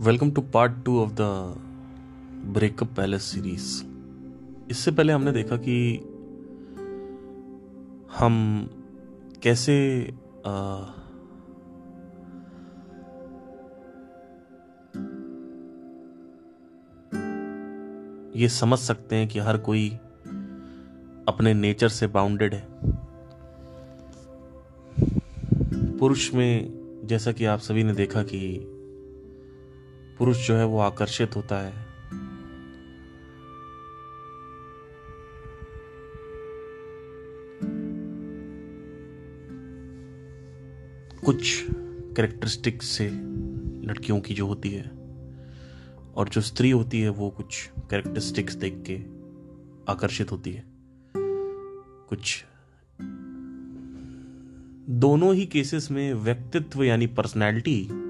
Welcome to part two of the breakup palace series. इससे पहले हमने देखा कि हम कैसे आ, ये समझ सकते हैं कि हर कोई अपने नेचर से बाउंडेड है। पुरुष में जैसा कि आप सभी ने देखा कि पुरुष जो है वो आकर्षित होता है। कुछ कैरेक्टरिस्टिक्स से लड़कियों की जो होती है और जो स्त्री होती है वो कुछ कैरेक्टरिस्टिक्स देख के आकर्षित होती है। कुछ दोनों ही केसेस में व्यक्तित्व यानी पर्सनैलिटी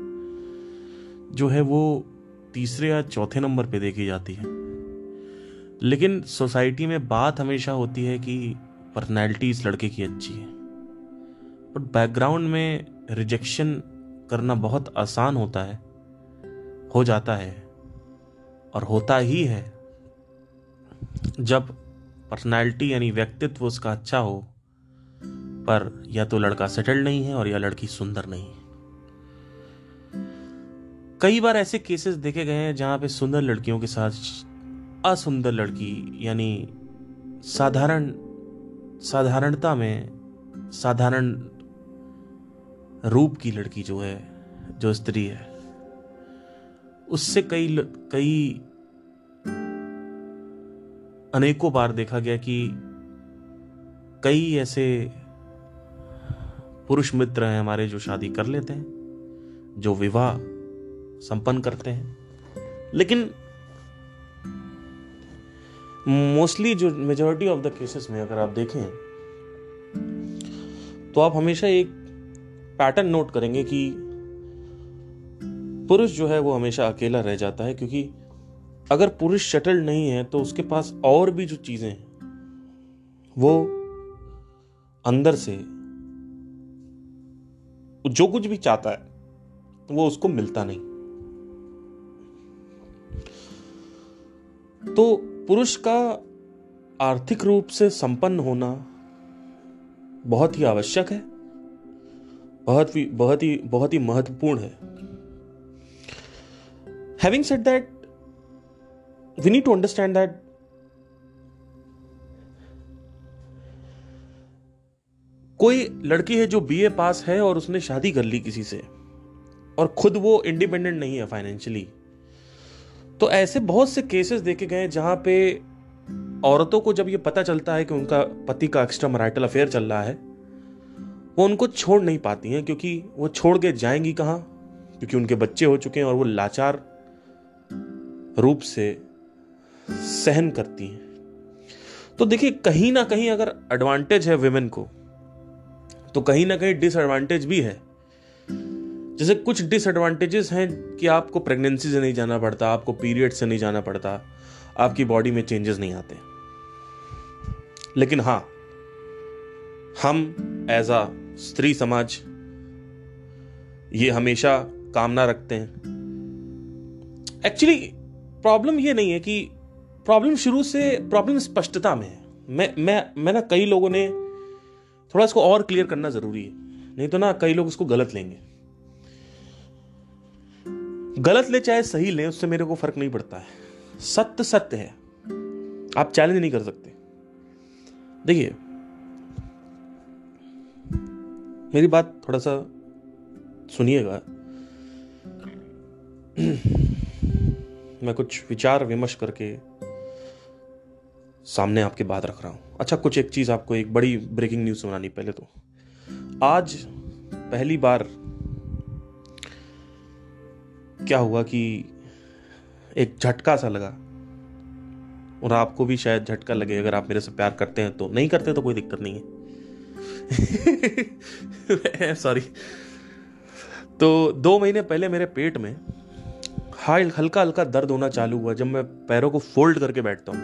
जो है वो तीसरे या चौथे नंबर पे देखी जाती है। लेकिन सोसाइटी में बात हमेशा होती है कि पर्सनैलिटी इस लड़के की अच्छी है। बट बैकग्राउंड में रिजेक्शन करना बहुत आसान होता है, हो जाता है और होता ही है। जब पर्सनैलिटी यानी व्यक्तित्व उसका अच्छा हो, पर या तो लड़का सेटल्ड नहीं है और या लड़की सुंदर नहीं है। कई बार ऐसे केसेस देखे गए हैं जहाँ पे सुंदर लड़कियों के साथ असुंदर लड़की, यानी साधारण, साधारणता में साधारण रूप की लड़की जो है, जो स्त्री है, उससे कई कई अनेकों बार देखा गया कि कई ऐसे पुरुष मित्र हैं हमारे जो शादी कर लेते हैं, जो विवाह संपन्न करते हैं। लेकिन मोस्टली जो मेजोरिटी ऑफ़ द केसेस में अगर आप देखें तो आप हमेशा एक पैटर्न नोट करेंगे कि पुरुष जो है वो हमेशा अकेला रह जाता है, क्योंकि अगर पुरुष शटल नहीं है तो उसके पास और भी जो चीज़ें हैं, वो अंदर से जो कुछ भी चाहता है, वो उसको मिलता नहीं। तो पुरुष का आर्थिक रूप से संपन्न होना बहुत ही आवश्यक है। बहुत ही बहुत ही बहुत ही महत्वपूर्ण है। Having said that we need to understand that कोई लड़की है जो बीए पास है और उसने शादी कर ली किसी से, और खुद वो इंडिपेंडेंट नहीं है फाइनेंशियली तो ऐसे बहुत से केसेस देखे गए जहाँ पे औरतों को जब ये पता चलता है कि उनका पति का एक्स्ट्रा मराइटल अफेयर चल रहा है, वो उनको छोड़ नहीं पाती हैं क्योंकि वो छोड़ के जाएँगी कहाँ? क्योंकि उनके बच्चे हो चुके हैं और वो लाचार रूप से सहन करती हैं। तो देखिए, कहीं ना कहीं अगर एडवांटेज है विमेन को तो कहीं ना कहीं डिसएडवांटेज भी है। जैसे कुछ डिसएडवांटेजेस हैं कि आपको प्रेगनेंसी से नहीं जाना पड़ता, आपको पीरियड से नहीं जाना पड़ता, आपकी बॉडी में चेंजेस नहीं आते। लेकिन हाँ हम एज अ स्त्री समाज, ये हमेशा कामना रखते हैं। एक्चुअली प्रॉब्लम ये नहीं है कि प्रॉब्लम शुरू से प्रॉब्लम स्पष्टता में है। मैं मैं मैं ना कई लोगों ने थोड़ा इसको और क्लियर करना ज़रूरी है। नहीं तो ना कई लोग इसको गलत लेंगे। गलत ले चाहे सही ले, उससे मेरे को फ़र्क नहीं पड़ता है। सत्य सत्य है। आप चैलेंज नहीं कर सकते। देखिए, मेरी बात थोड़ा सा सुनिएगा। मैं कुछ विचार विमर्श करके सामने आपके बात रख रहा हूँ। अच्छा कुछ एक चीज़ आपको एक बड़ी ब्रेकिंग न्यूज़ सुनानी पहले तो। आज पहली बार क्या हुआ कि एक झटका सा लगा और आपको भी शायद झटका लगे अगर आप मेरे से प्यार करते हैं तो। नहीं करते तो कोई दिक्कत नहीं है। सॉरी तो दो महीने पहले मेरे पेट में हाल हल्का हल्का दर्द होना चालू हुआ जब मैं पैरों को फोल्ड करके बैठता हूँ।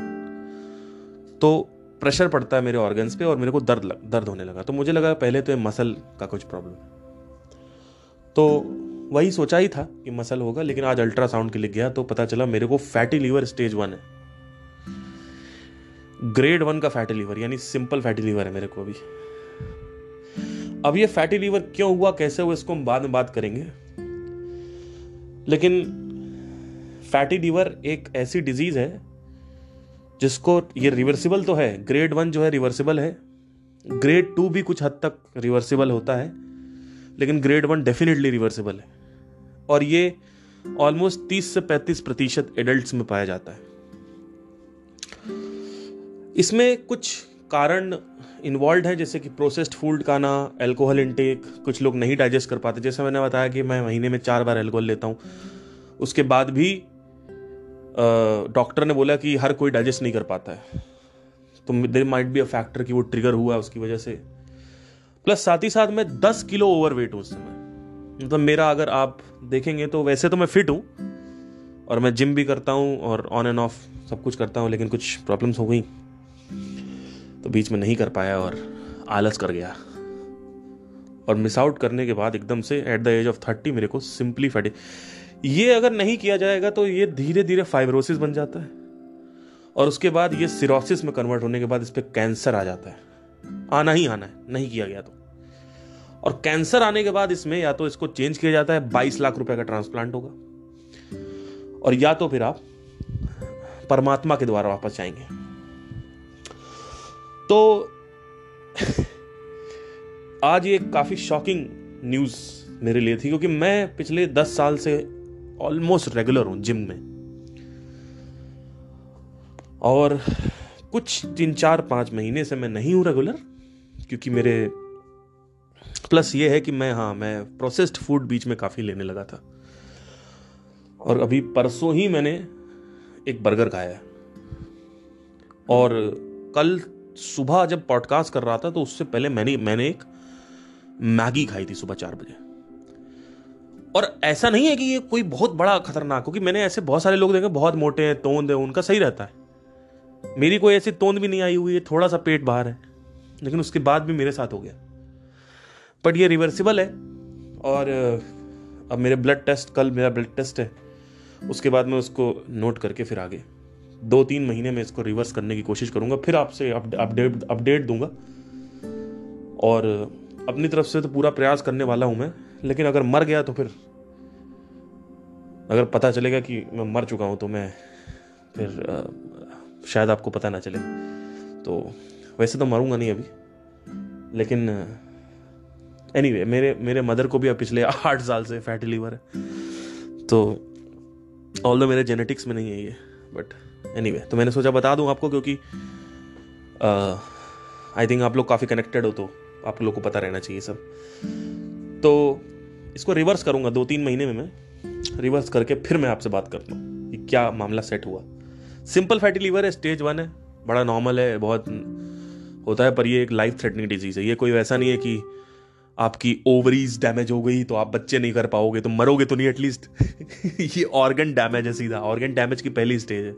तो प्रेशर पड़ता है मेरे ऑर्गन्स पे और मेरे को दर्द लग, दर्द होने लगा। तो मुझे लगा पहले तो ये मसल का कुछ प्रॉब्लम तो वही सोचा ही था कि मसल होगा, लेकिन आज अल्ट्रासाउंड के लिए गया तो पता चला मेरे को फैटी लीवर स्टेज वन है। ग्रेड वन का फैटी लीवर यानी सिंपल फैटी लीवर है मेरे को अभी। अब ये फैटी लीवर क्यों हुआ, कैसे हुआ, इसको हम बाद में बात करेंगे। लेकिन फैटी लीवर एक ऐसी डिज़ीज़ है, जिसको ये रिवर्सिबल तो है ग्रेड वन जो है रिवर्सिबल है। ग्रेड टू भी कुछ हद तक रिवर्सिबल होता है, लेकिन ग्रेड वन डेफिनेटली रिवर्सिबल है। और ये ऑलमोस्ट 30 से 35 प्रतिशत एडल्ट में पाया जाता है। इसमें कुछ कारण इन्वॉल्व है, जैसे कि प्रोसेस्ड फ़ूड खाना एल्कोहल इनटेक कुछ लोग नहीं डाइजेस्ट कर पाते। जैसे मैंने बताया कि मैं महीने में चार बार एल्कोहल लेता हूँ। उसके बाद भी डॉक्टर ने बोला कि हर कोई डाइजेस्ट नहीं कर पाता है। तो there might be a factor कि वो ट्रिगर हुआ उसकी वजह से। प्लस साथ ही साथ मैं दस किलो ओवर वेट हूँ उस समय। मतलब मेरा अगर आप देखेंगे तो वैसे तो मैं फिट हूँ और मैं जिम भी करता हूँ और ऑन एंड ऑफ़ सब कुछ करता हूँ, लेकिन कुछ प्रॉब्लम्स हो गई। तो बीच में नहीं कर पाया और आलस कर गया। और मिस आउट करने के बाद एकदम से at the age of thirty मेरे को सिंपली फटे ये अगर नहीं किया जाएगा तो ये धीरे धीरे फाइब्रोसिस बन जाता है। और उसके बाद ये सिरोसिस में कन्वर्ट होने के बाद इस पर कैंसर आ जाता है। आना ही आना है, नहीं किया गया तो। और कैंसर आने के बाद इसमें या तो इसको चेंज किया जाता है, बाईस लाख रुपए का ट्रांसप्लांट होगा। और या तो फिर आप परमात्मा के द्वारा वापस जाएँगे। तो आज ये काफ़ी शॉकिंग न्यूज़ मेरे लिए थी, क्योंकि मैं पिछले दस साल से ऑलमोस्ट रेगुलर हूँ जिम में। और कुछ तीन चार पाँच महीने से मैं नहीं हूँ रेगुलर क्योंकि मेरे प्लस ये है कि मैं हाँ मैं प्रोसेस्ड फ़ूड बीच में काफ़ी लेने लगा था। और अभी परसों ही मैंने एक बर्गर खाया है। और कल सुबह जब पॉडकास्ट कर रहा था तो उससे पहले मैंने मैंने एक मैगी खाई थी सुबह चार बजे। और ऐसा नहीं है कि ये कोई बहुत बड़ा खतरनाक, क्योंकि मैंने ऐसे बहुत सारे लोग देखे, बहुत मोटे हैं, तोंद है, उनका सही रहता है। मेरी कोई ऐसी तोंद भी नहीं आई हुई है, थोड़ा सा पेट बाहर है, लेकिन उसके बाद भी मेरे साथ हो गया। बट ये रिवर्सिबल है। और अब मेरे ब्लड टेस्ट कल मेरा ब्लड टेस्ट है। उसके बाद मैं उसको नोट करके फिर आगे। दो तीन महीने में इसको रिवर्स करने की कोशिश करूँगा। फिर आपसे अपडेट अपडेट दूँगा। और अपनी तरफ़ से तो पूरा प्रयास करने वाला हूँ मैं। लेकिन अगर मर गया तो फिर अगर पता चलेगा कि मैं मर चुका हूँ तो मैं फिर आ, शायद आपको पता ना चले। तो वैसे तो मरूँगा नहीं अभी। लेकिन एनी anyway, मेरे मेरे मदर को भी अब पिछले आठ साल से फैटी लीवर है। तो ऑल मेरे जेनेटिक्स में नहीं है ये बट एनी anyway, तो मैंने सोचा बता दूँ आपको क्योंकि आई थिंक आप लोग काफ़ी कनेक्टेड हो तो आप लोग को पता रहना चाहिए सब। तो इसको रिवर्स करूँगा दो तीन महीने में मैं रिवर्स करके फिर मैं आपसे बात करता हूँ कि क्या मामला सेट हुआ। सिंपल फैटी लीवर है स्टेज वन है बड़ा नॉर्मल है बहुत होता है पर ये एक लाइफ थ्रेटनिंग डिज़ीज़ है। ये कोई वैसा नहीं है कि आपकी ओवरीज डैमेज हो गई तो आप बच्चे नहीं कर पाओगे तो मरोगे तो नहीं एटलीस्ट ये ऑर्गन डैमेज है सीधा। ऑर्गन डैमेज की पहली स्टेज है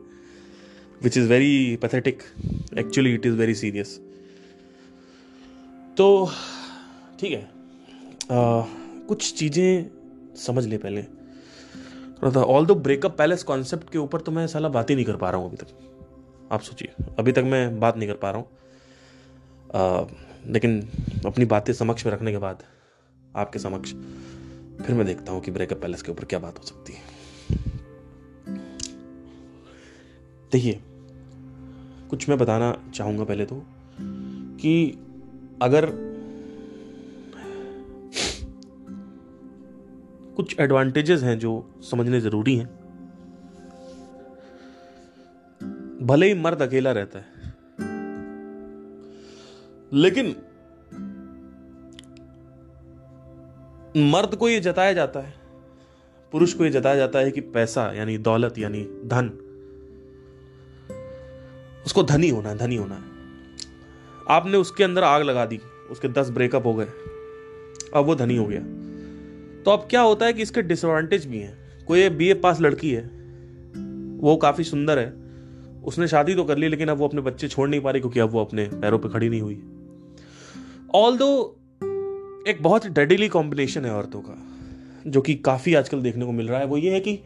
which is very pathetic actually it is very serious तो ठीक है। आ, कुछ चीज़ें समझ ले पहले। ऑल दो ब्रेकअप पैलेस कॉन्सेप्ट के ऊपर तो मैं साला बात ही नहीं कर पा रहा हूँ अभी तक। आप सोचिए अभी तक मैं बात नहीं कर पा रहा हूँ। लेकिन अपनी बातें समक्ष में रखने के बाद आपके समक्ष फिर मैं देखता हूँ कि ब्रेकअप पैलेस के ऊपर क्या बात हो सकती है। देखिए, कुछ मैं बताना चाहूँगा पहले तो कि अगर कुछ एडवांटेजेस हैं जो समझने ज़रूरी हैं, भले ही मर्द अकेला रहता है लेकिन मर्द को यह जताया जाता है, पुरुष को यह जताया जाता है कि पैसा, यानी दौलत, यानी धन, उसको धनी होना है, धनी होना है। आपने उसके अंदर आग लगा दी, उसके दस ब्रेकअप हो गए, अब वो धनी हो गया। तो अब क्या होता है कि इसके डिसएडवांटेज भी हैं। कोई बी ए पास लड़की है, वो काफ़ी सुंदर है, उसने शादी तो कर ली, लेकिन अब वो अपने बच्चे छोड़ नहीं पा रही क्योंकि अब वो अपने पैरों पे खड़ी नहीं हुई। ऑल दो एक बहुत डेडली कॉम्बिनेशन है औरतों का, जो कि काफ़ी आजकल देखने को मिल रहा है, वो ये है कि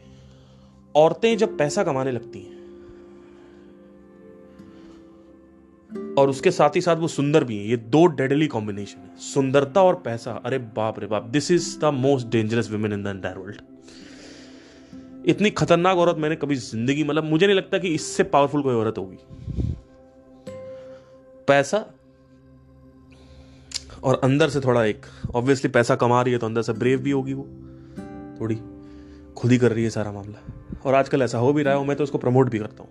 औरतें जब पैसा कमाने लगती हैं, और उसके साथ ही साथ वो सुंदर भी हैं, ये दो डेडली कॉम्बिनेशन है, सुंदरता और पैसा। अरे बाप रे बाप this is the most dangerous women in the entire world इतनी खतरनाक औरत मैंने कभी ज़िंदगी मतलब मुझे नहीं लगता कि इससे पावरफुल कोई औरत होगी। पैसा और अंदर से थोड़ा एक ऑब्वियसली पैसा कमा रही है तो अंदर से ब्रेव भी होगी वो। थोड़ी खुद ही कर रही है सारा मामला। और आजकल ऐसा हो भी रहा है मैं तो उसको प्रमोट भी करता हूँ।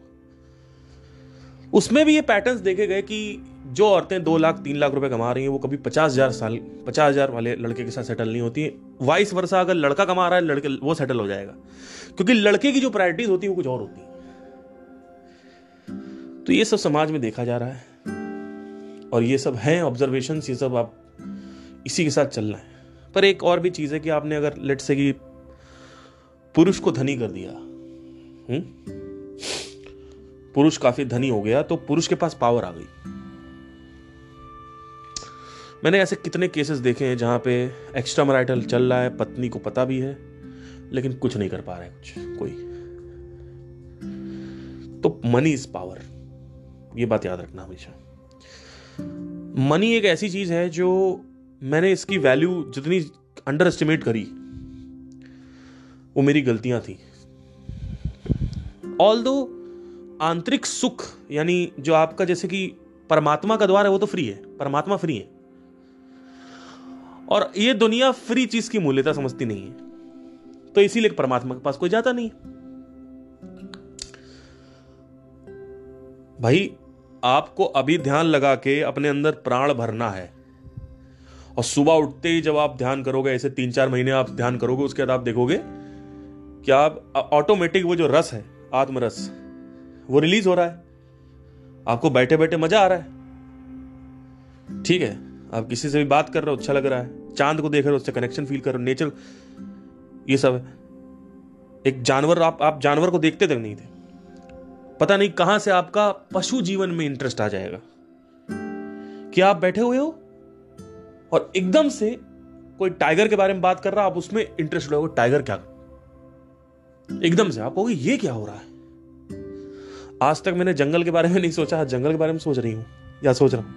उसमें भी ये पैटर्न्स देखे गए कि जो औरतें दो लाख, तीन लाख रुपए कमा रही हैं, वो कभी पचास हज़ार साल, पचास हज़ार वाले लड़के के साथ सेटल नहीं होती। वाइस वर्षा अगर लड़का कमा रहा है, लड़के, वो सेटल हो जाएगा। क्योंकि लड़के की जो प्रायोरिटीज होती है, वो कुछ और होती है। तो ये सब समाज में देखा जा रहा है। और ये सब हैं ऑब्जर्वेशन ये सब आप इसी के साथ चलना है। पर एक और भी चीज़ है कि आपने अगर लेट से कि पुरुष को धनी कर दिया हुँ? पुरुष काफ़ी धनी हो गया तो पुरुष के पास पावर आ गई। मैंने ऐसे कितने केसेस देखे हैं जहाँ पे एक्स्ट्रा मराइटल चल रहा है, पत्नी को पता भी है, लेकिन कुछ नहीं कर पा रहा है कुछ, कोई। तो मनी इज़ पावर ये बात याद रखना हमेशा। मनी एक ऐसी चीज़ है जो मैंने इसकी वैल्यू जितनी अंडर एस्टिमेट करी, वो मेरी गलतियाँ थी। ऑल दो आंतरिक सुख, यानी जो आपका जैसे कि परमात्मा का द्वार है, वो तो फ्री है, परमात्मा फ्री है। और ये दुनिया फ्री चीज़ की मूल्यता समझती नहीं है। तो इसीलिए परमात्मा के पास कोई जाता नहीं। भाई आपको अभी ध्यान लगा के अपने अंदर प्राण भरना है। और सुबह उठते ही जब आप ध्यान करोगे, ऐसे तीन चार महीने आप ध्यान करोगे, उसके बाद आप देखोगे कि आप ऑटोमेटिक वो जो रस है, आत्मरस, वो रिलीज़ हो रहा है। आपको बैठे बैठे मज़ा आ रहा है। ठीक है, आप किसी से भी बात कर रहे हो अच्छा लग रहा है। चाँद को देख रहे हो, उससे कनेक्शन फील कर रहे हो। नेचर ये सब है। एक जानवर, आप आप जानवर को देखते तक नहीं थे। पता नहीं कहाँ से आपका पशु जीवन में इंटरेस्ट आ जाएगा। कि आप बैठे हुए हो और एकदम से कोई टाइगर के बारे में बात कर रहा, आप उसमें इंटरेस्ट हो टाइगर क्या? एकदम से आप कहोगे, ये क्या हो रहा है? आज तक मैंने जंगल के बारे में नहीं सोचा, जंगल के बारे में सोच रही हूँ, या सोच रहा हूँ।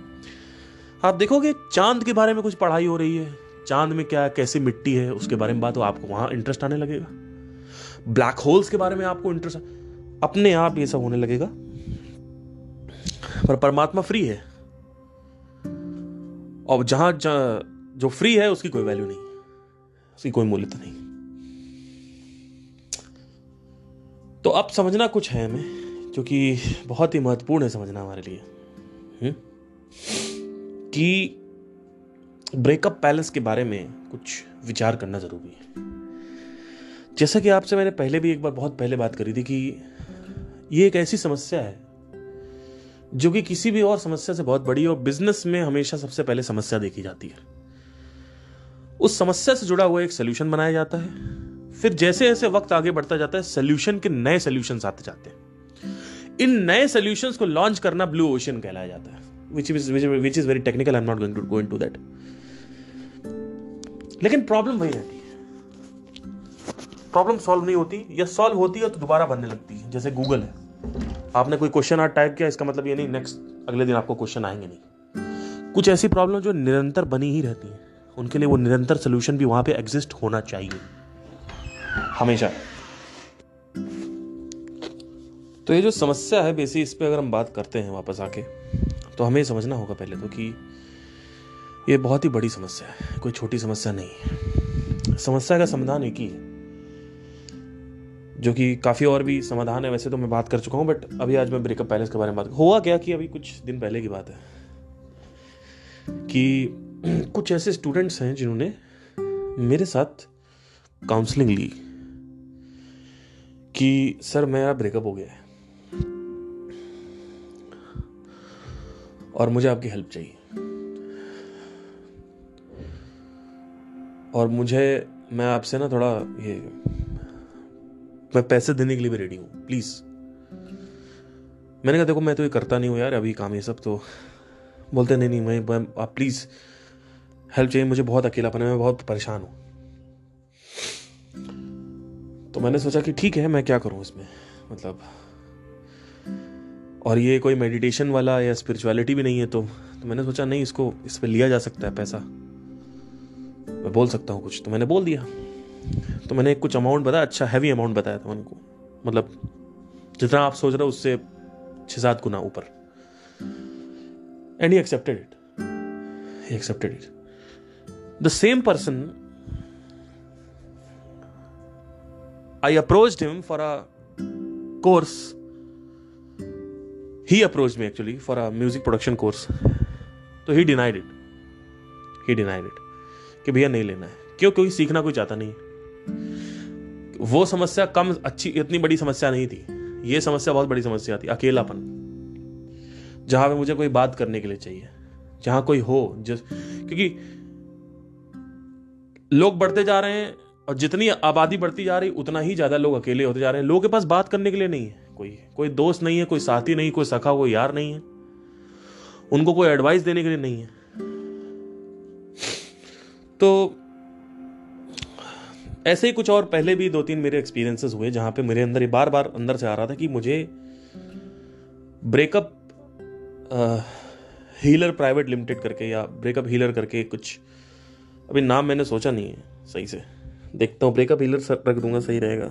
आप देखोगे, चाँद के बारे में कुछ पढ़ाई हो रही है, चाँद में क्या, कैसी मिट्टी है, उसके बारे में बात हो, आपको वहाँ इंटरेस्ट आने लगेगा। ब्लैक होल्स के बारे में आपको इंटरेस्ट अपने आप ये सब होने लगेगा। पर परमात्मा फ्री है। और जहाँ जो फ्री है, उसकी कोई वैल्यू नहीं। उसकी कोई मूल्यता नहीं। तो अब समझना कुछ है हमें, जो कि बहुत ही महत्वपूर्ण है समझना हमारे लिए? हम्म? कि ब्रेकअप पैलेस के बारे में कुछ विचार करना ज़रूरी है। जैसा कि आपसे मैंने पहले भी एक बार बहुत पहले बात करी थी कि ये एक ऐसी समस्या है, जो कि किसी भी और समस्या से बहुत बड़ी और बिज़नेस में हमेशा सबसे पहले समस्या देखी जाती है। उस समस्या से जुड़ा हुआ एक सोल्यूशन बनाया जाता है। फिर जैसे जैसे वक्त आगे बढ़ता जाता है सोल्यूशन के नए सोल्यूशन आते जाते हैं। इन नए सोल्यूशन को लॉन्च करना ब्लू ओशन कहलाया जाता है which is which is very technical I am not going to go into that लेकिन प्रॉब्लम वही रहती है। प्रॉब्लम सॉल्व नहीं होती, या सॉल्व होती है तो दोबारा बनने लगती है, जैसे गूगल है। आपने कोई क्वेश्चन आज टाइप किया, इसका मतलब ये नहीं नेक्स्ट अगले दिन आपको क्वेश्चन आएँगे नहीं। कुछ ऐसी प्रॉब्लम जो निरंतर बनी ही रहती है, उनके लिए वो निरंतर सोल्यूशन भी वहाँ पे एग्जिस्ट होना चाहिए। हमेशा। तो ये जो समस्या है, बेसी इस पर अगर हम बात करते हैं वापस आके तो हमें समझना होगा पहले तो कि ये बहुत ही बड़ी समस्या है, कोई छोटी समस्या नहीं है। समस्या का समाधान एक ही है। जो कि काफ़ी और भी समाधान है, वैसे तो मैं बात कर चुका हूँ बट अभी आज मैं ब्रेकअप पैलेस के बारे में बात हुआ क्या कि अभी कुछ दिन पहले की बात है? कि कुछ ऐसे स्टूडेंट्स हैं जिन्होंने मेरे साथ काउंसलिंग ली कि, सर मेरा ब्रेकअप हो गया है और मुझे आपकी हेल्प चाहिए। और मुझे, मैं आपसे ना थोड़ा ये मैं पैसे देने के लिए भी रेडी हूँ प्लीज़ मैंने कहा देखो मैं तो ये करता नहीं हूँ यार अभी काम ये सब तो बोलते नहीं नहीं मैं आप प्लीज़ हेल्प चाहिए मुझे बहुत अकेलापन है मैं बहुत परेशान हूँ। तो मैंने सोचा कि ठीक है मैं क्या करूँ इसमें मतलब। और ये कोई मेडिटेशन वाला या स्पिरिचुअलिटी भी नहीं है तो, तो मैंने सोचा नहीं इसको इस पर लिया जा सकता है पैसा। मैं बोल सकता हूँ कुछ तो मैंने बोल दिया। तो मैंने कुछ अमाउंट बताया अच्छा हैवी अमाउंट बताया था उनको। मतलब जितना आप सोच रहे हो, उससे छः सात गुना ऊपर। And he accepted it he accepted it the same person I approach him for a course he approach me actually for a music production course तो he denied it he denied it कि भैया नहीं लेना है। क्यों? क्योंकि सीखना कोई चाहता नहीं वो समस्या कम, अच्छी, इतनी बड़ी समस्या नहीं थी। ये समस्या बहुत बड़ी समस्या थी, अकेलापन। जहाँ पे मुझे कोई बात करने के लिए चाहिए, जहाँ कोई हो, जिस, क्योंकि लोग बढ़ते जा रहे हैं और जितनी आबादी बढ़ती जा रही, उतना ही ज़्यादा लोग अकेले होते जा रहे हैं। लोगों के पास बात करने के लिए नहीं है कोई कोई दोस्त नहीं है, कोई साथी नहीं, कोई सखा, कोई यार नहीं है। उनको कोई एडवाइस देने के लिए नहीं है। तो ऐसे ही कुछ और पहले भी दो तीन मेरे एक्सपीरियंसेस हुए, जहाँ पे मेरे अंदर ये बार बार अंदर से आ रहा था कि मुझे ब्रेकअप हीलर प्राइवेट लिमिटेड करके या ब्रेकअप हीलर करके कुछ, अभी नाम मैंने सोचा नहीं है सही से। देखता हूँ ब्रेकअप हीलर सर रख दूँगा, सही रहेगा।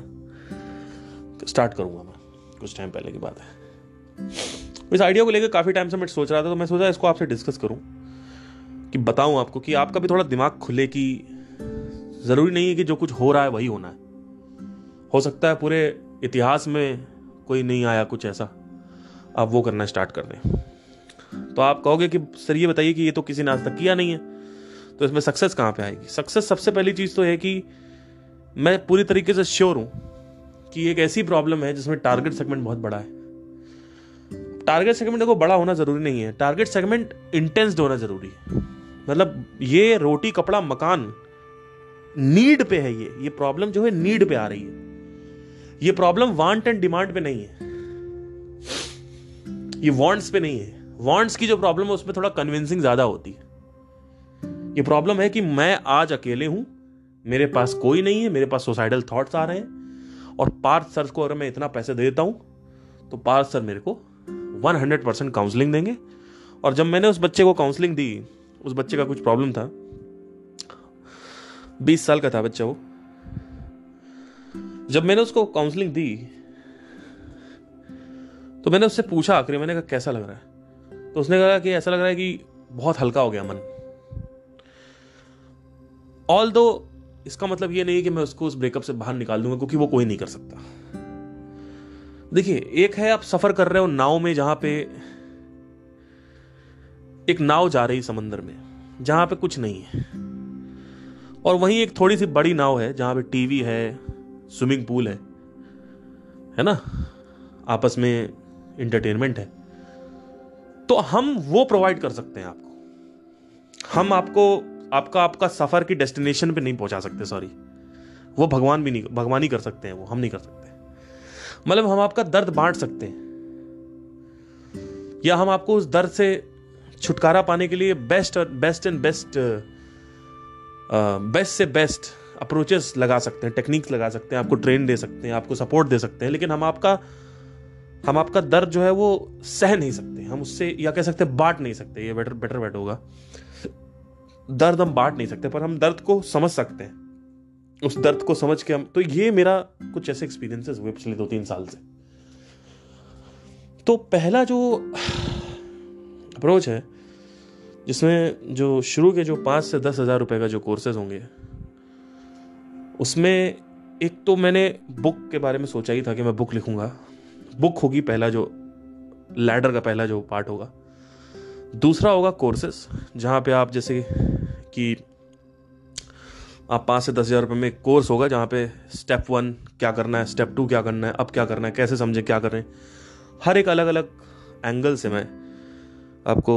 स्टार्ट करूँगा मैं, कुछ टाइम पहले की बात है। इस आइडिया को लेकर काफ़ी टाइम से मैं सोच रहा था तो मैं सोचा इसको आपसे डिस्कस करूँ, कि बताऊँ आपको कि आपका भी थोड़ा दिमाग खुले कि ज़रूरी नहीं है कि जो कुछ हो रहा है वही होना है। हो सकता है पूरे इतिहास में कोई नहीं आया कुछ ऐसा। आप वो करना स्टार्ट कर दें। तो आप कहोगे कि, सर, ये बताइए कि ये तो किसी ने आज तक किया नहीं है। तो इसमें सक्सेस कहाँ पे आएगी? सक्सेस सबसे पहली चीज़ तो है कि मैं पूरी तरीके से श्योर हूँ कि एक ऐसी प्रॉब्लम है जिसमें टारगेट सेगमेंट बहुत बड़ा है। टारगेट सेगमेंट को बड़ा होना ज़रूरी नहीं है। टारगेट सेगमेंट इंटेंस होना ज़रूरी है। मतलब ये रोटी, कपड़ा, मकान नीड पे है ये। ये प्रॉब्लम जो है, नीड पे आ रही है। ये प्रॉब्लम वांट एंड डिमांड पे नहीं है। ये वांट्स पे नहीं है। वांट्स की जो प्रॉब्लम है, उसमें थोड़ा कन्विंसिंग ज़्यादा होती है। ये प्रॉब्लम है कि मैं आज अकेले हूँ, मेरे पास कोई नहीं है, मेरे पास सोसाइटल थॉट्स आ रहे हैं, और पार्थ सर को अगर मैं इतना पैसे दे देता हूँ तो पार्थ सर मेरे को 100 परसेंट काउंसलिंग देंगे। और जब मैंने उस बच्चे को काउंसलिंग दी, उस बच्चे का कुछ प्रॉब्लम था बीस साल का था बच्चा वो। जब मैंने उसको काउंसलिंग दी तो मैंने उससे पूछा आखिरी मैंने कहा, कैसा लग रहा है? तो उसने कहा कि ऐसा लग रहा है कि बहुत हल्का हो गया मन। ऑल दो इसका मतलब ये नहीं कि मैं उसको उस ब्रेकअप से बाहर निकाल दूँगा, क्योंकि वो कोई नहीं कर सकता। देखिए, एक है आप सफ़र कर रहे हो नाव में जहाँ पे एक नाव जा रही समंदर में, जहाँ पे कुछ नहीं है। और वहीं एक थोड़ी सी बड़ी नाव है, जहाँ पे टीवी है, स्विमिंग पूल है है ना? आपस में इंटरटेनमेंट है। तो हम वो प्रोवाइड कर सकते हैं आपको। हम आपको, आपका आपका सफ़र की डेस्टिनेशन पे नहीं पहुँचा सकते सॉरी वो भगवान भी नहीं, भगवान ही कर सकते हैं वो, हम नहीं कर सकते। मतलब हम आपका दर्द बांट सकते हैं। या हम आपको उस दर्द से छुटकारा पाने के लिए बेस्ट और बेस्ट एंड बेस्ट बेस्ट से बेस्ट अप्रोचेस लगा सकते हैं टेक्निक्स लगा सकते हैं, आपको ट्रेन दे सकते हैं, आपको सपोर्ट दे सकते हैं, लेकिन हम आपका हम आपका दर्द जो है वो सह नहीं सकते, हम उससे, या कह सकते हैं बांट नहीं सकते, ये बेटर बेटर बेट होगा। दर्द हम बांट नहीं सकते, पर हम दर्द को समझ सकते हैं। उस दर्द को समझ के हम तो ये मेरा कुछ ऐसे एक्सपीरियंसेस हुए पिछले दो तीन साल से। तो पहला जो अप्रोच है जिसमें जो शुरू के जो पाँच से दस हज़ार रुपये का जो कोर्सेज होंगे, उसमें एक तो मैंने बुक के बारे में सोचा ही था कि मैं बुक लिखूँगा। बुक होगी पहला जो लैडर का पहला जो पार्ट होगा। दूसरा होगा कोर्सेस जहाँ पे आप जैसे कि आप पाँच से दस हज़ार रुपये में एक कोर्स होगा, जहाँ पे स्टेप वन क्या करना है स्टेप टू क्या करना है, अब क्या करना है, कैसे समझे क्या करें हर एक अलग अलग एंगल से मैं आपको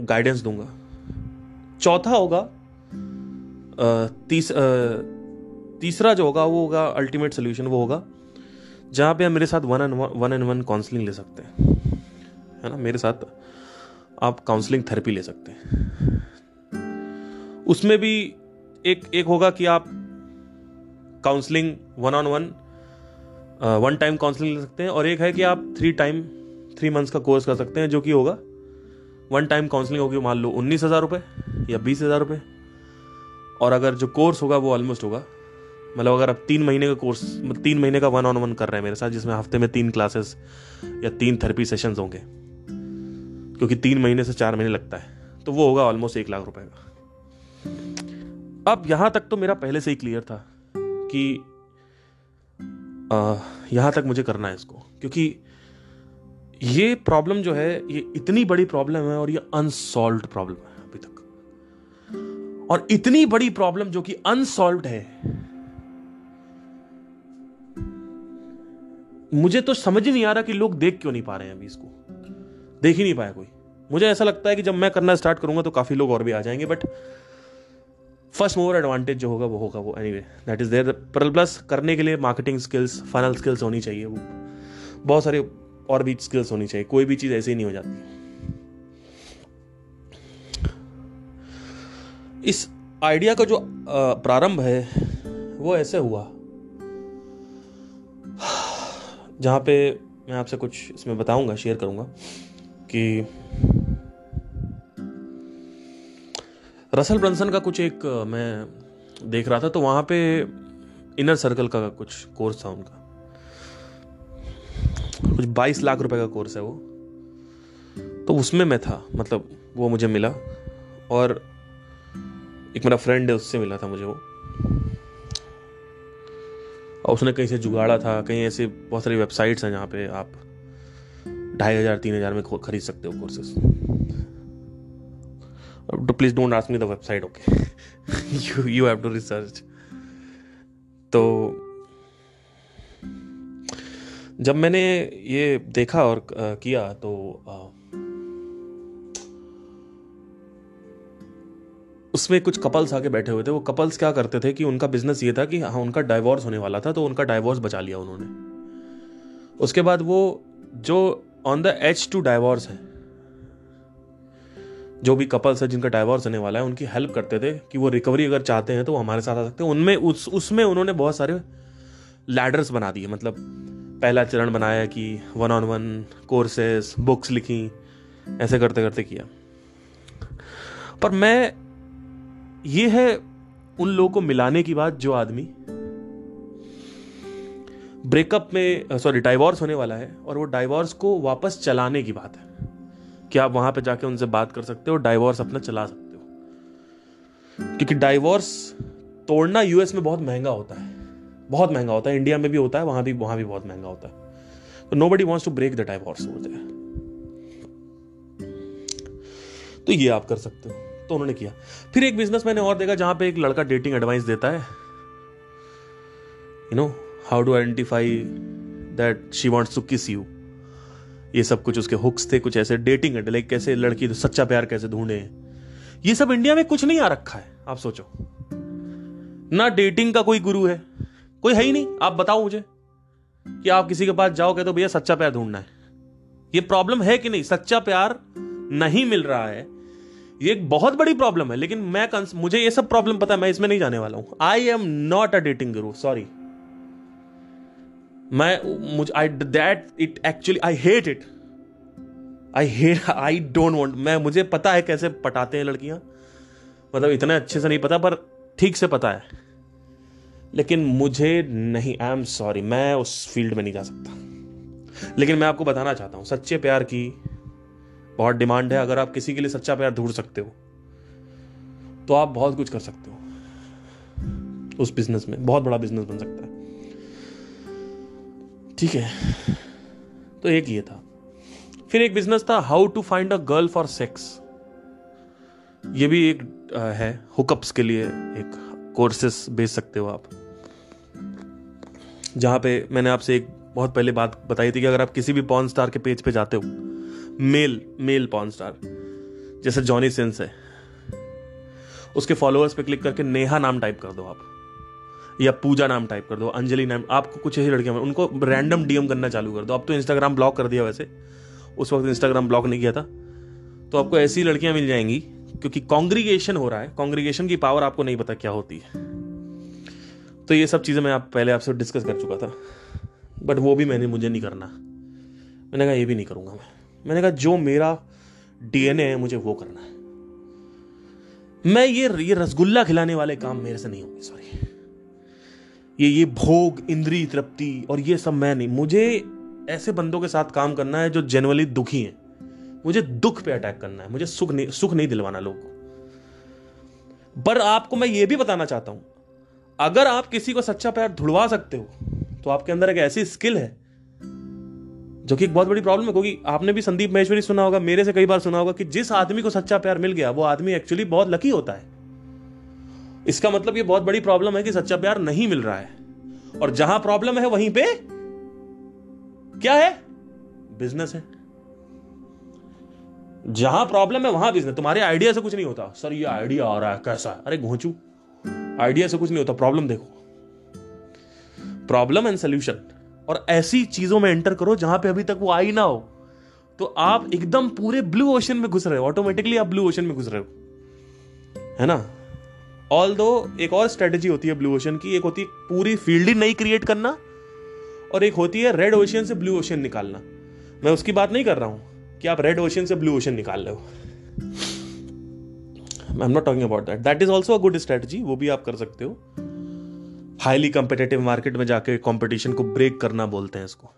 गाइडेंस दूँगा। चौथा होगा तीस तीसरा जो होगा, वो होगा अल्टीमेट सोल्यूशन वो होगा, जहाँ पे आप मेरे साथ one and one and one counselling ले सकते हैं। है ना? मेरे साथ आप काउंसलिंग थेरेपी ले सकते हैं। उसमें भी एक एक होगा कि आप counselling one on one one time counselling ले सकते हैं, और एक है कि आप थ्री टाइम थ्री मंथ्स का कोर्स कर सकते हैं, जो कि होगा वन टाइम काउंसलिंग होगी, मान लो उन्नीस हज़ार रुपये या बीस हज़ार रुपये और अगर जो कोर्स होगा, वो ऑलमोस्ट होगा। मतलब अगर आप तीन महीने का कोर्स मतलब तीन महीने का वन ऑन वन कर रहे हैं मेरे साथ, जिसमें हफ़्ते में तीन क्लासेस या तीन थेरेपी सेशंस होंगे। क्योंकि तीन महीने से चार महीने लगता है। तो वो होगा ऑलमोस्ट एक लाख रुपए का। अब यहाँ तक तो मेरा पहले से ही क्लियर था कि यहाँ तक मुझे करना है इसको। क्योंकि ये प्रॉब्लम जो है, ये इतनी बड़ी प्रॉब्लम है और ये अनसॉल्व प्रॉब्लम है अभी तक। और इतनी बड़ी प्रॉब्लम जो कि अनसॉल्व है, मुझे तो समझ ही नहीं आ रहा कि लोग देख क्यों नहीं पा रहे हैं अभी इसको। देख ही नहीं पाया कोई। मुझे ऐसा लगता है कि जब मैं करना स्टार्ट करूँगा तो काफ़ी लोग और भी आ जाएँगे बट फ़र्स्ट मोवर एडवांटेज जो होगा, वो होगा वो। Anyway that is there plus करने के लिए मार्केटिंग स्किल्स फाइनल स्किल्स होनी चाहिए वो। बहुत सारे और भी स्किल्स होनी चाहिए। कोई भी चीज़ ऐसे ही नहीं हो जाती। इस आइडिया का जो प्रारंभ है, वो ऐसे हुआ। जहाँ पे मैं आपसे कुछ इसमें बताऊँगा शेयर करूँगा कि रसल ब्रंसन का कुछ एक मैं देख रहा था तो वहाँ पे इनर सर्कल का कुछ कोर्स था उनका। कुछ बाईस लाख रुपए का कोर्स है वो। तो उसमें मैं था मतलब वो मुझे मिला और एक मेरा फ्रेंड है, उससे मिला था मुझे वो। और उसने कहीं से जुगाड़ा था, कहीं ऐसे बहुत सारी वेबसाइट्स हैं जहाँ पे आप ढाई हज़ार, तीन हज़ार में खरीद सकते हो कोर्सेस तो please don't ask me the website okay you you have to research तो जब मैंने ये देखा और किया तो उसमें कुछ कपल्स आके बैठे हुए थे। वो कपल्स क्या करते थे कि उनका बिज़नेस ये था कि हाँ उनका डाइवोर्स होने वाला था तो उनका डाइवोर्स बचा लिया उन्होंने। उसके बाद वो जो on the H to divorce है, जो भी कपल्स है जिनका डाइवोर्स होने वाला है, उनकी हेल्प करते थे कि वो रिकवरी अगर चाहते हैं तो वो हमारे साथ आ सकते हैं। उनमें उस, उसमें उन्होंने बहुत सारे लैडर्स बना दिए मतलब पहला चरण बनाया कि one on one courses books लिखी, ऐसे करते करते किया। पर मैं, ये है उन लोगों को मिलाने की बात जो आदमी ब्रेकअप में सॉरी डाइवोर्स होने वाला है और वो डाइवोर्स को वापस चलाने की बात है। कि आप वहाँ पे जाके उनसे बात कर सकते हो डाइवोर्स अपना चला सकते हो। क्योंकि डाइवोर्स तोड़ना यूएस में बहुत महँगा होता है। बहुत महँगा होता है। इंडिया में भी होता है, वहाँ भी वहाँ भी बहुत महँगा होता है। तो nobody wants to break the divorce होते हैं तो ये आप कर सकते हो। तो उन्होंने किया। फिर एक बिज़नेस मैंने और देखा जहाँ पे एक लड़का डेटिंग एडवाइस देता है। You know how to identify that she wants to kiss you ये सब कुछ उसके हुक्स थे, कुछ ऐसे डेटिंग लाइक कैसे लड़की सच्चा प्यार कैसे ढूंढे। ये सब इंडिया में कुछ नहीं आ रखा है। आप सोचो। ना डेटिंग का कोई गुरु है। कोई है ही नहीं, आप बताओ मुझे। कि आप किसी के पास जाओगे तो भैया सच्चा प्यार ढूंढना है। ये प्रॉब्लम है कि नहीं? सच्चा प्यार नहीं मिल रहा है। ये एक बहुत बड़ी प्रॉब्लम है, लेकिन मैं कंस मुझे ये सब प्रॉब्लम पता है, मैं इसमें नहीं जाने वाला हूँ। I am not a dating guru sorry मैं, मुझे I that it actually I hate it I hate I don't want मैं, मुझे पता है कैसे पटाते हैं लड़कियाँ। मतलब इतने अच्छे से नहीं पता, पर ठीक से पता है। लेकिन मुझे नहीं आई एम सॉरी मैं उस फ़ील्ड में नहीं जा सकता। लेकिन मैं आपको बताना चाहता हूँ, सच्चे प्यार की बहुत डिमांड है। अगर आप किसी के लिए सच्चा प्यार ढूंढ सकते हो तो आप बहुत कुछ कर सकते हो। उस बिज़नेस में, बहुत बड़ा बिज़नेस बन सकता है। ठीक है तो एक ये था। फिर एक बिज़नेस था how to find a girl for sex ये भी एक है हुकअप्स के लिए एक कोर्सेस बेच सकते हो आप। जहाँ पे मैंने आपसे एक बहुत पहले बात बताई थी कि अगर आप किसी भी पॉन स्टार के पेज पे जाते हो मेल मेल पॉन स्टार जैसे जॉनी सेंस है, उसके फॉलोअर्स पे क्लिक करके नेहा नाम टाइप कर दो आप, या पूजा नाम टाइप कर दो, अंजलि नाम, आपको कुछ ऐसी लड़कियाँ उनको रैंडम डीएम करना चालू कर दो। आप तो इंस्टाग्राम ब्लॉक कर दिया वैसे, उस वक्त इंस्टाग्राम ब्लॉक नहीं किया था। तो आपको ऐसी लड़कियाँ मिल जाएँगी, क्योंकि कॉन्ग्रीगेशन हो रहा है कॉन्ग्रीगेशन की पावर आपको नहीं पता क्या होती है। तो ये सब चीज़ें मैं आप, पहले आपसे डिस्कस कर चुका था बट वो भी मैंने, मुझे नहीं करना। मैंने कहा, ये भी नहीं करूँगा मैं। मैंने कहा, जो मेरा डीएनए है, मुझे वो करना है। मैं ये ये रसगुल्ला खिलाने वाले काम मेरे से नहीं होंगे सॉरी ये ये भोग, इंद्री, तृप्ति और ये सब मैं नहीं। मुझे ऐसे बंदों के साथ काम करना है जो जनरली दुखी हैं। मुझे दुख पे अटैक करना है। मुझे सुख नहीं सुख नहीं दिलवाना लोगों को। पर आपको मैं ये भी बताना चाहता हूँ अगर आप किसी को सच्चा प्यार धुड़वा सकते हो तो आपके अंदर एक ऐसी स्किल है, जो कि एक बहुत बड़ी प्रॉब्लम है, क्योंकि आपने भी संदीप महेश्वरी सुना होगा, मेरे से कई बार सुना होगा कि जिस आदमी को सच्चा प्यार मिल गया, वो आदमी एक्चुअली बहुत लकी होता है। इसका मतलब ये बहुत बड़ी प्रॉब्लम है कि सच्चा प्यार नहीं मिल रहा है। और जहाँ प्रॉब्लम है, वहीं पे क्या है? बिज़नेस है। जहाँ प्रॉब्लम है, वहाँ बिज़नेस तुम्हारे आइडिया से कुछ नहीं होता। सर, ये आइडिया आ रहा है, कैसा? अरे, घोचू। आइडिया से कुछ नहीं होता प्रॉब्लम देखो। प्रॉब्लम एंड सोल्यूशन और ऐसी चीज़ों में एंटर करो जहाँ पे अभी तक वो आई ना हो। तो आप एकदम पूरे ब्लू ओशन में घुस रहे हो ऑटोमेटिकली आप ब्लू ओशन में घुस रहे हो। है ना? ऑल दो एक और स्ट्रेटेजी होती है ब्लू ओशन की, एक होती है पूरी फ़ील्ड ही नई क्रिएट करना, और एक होती है रेड ओशन से ब्लू ओशन निकालना। मैं उसकी बात नहीं कर रहा हूँ कि आप रेड ओशन से ब्लू ओशन निकाल रहे हो। I am not talking about that that is also a good strategy वो भी आप कर सकते हो। हाईली कंपिटेटिव मार्केट में जाके कंपटीशन को ब्रेक करना बोलते हैं इसको।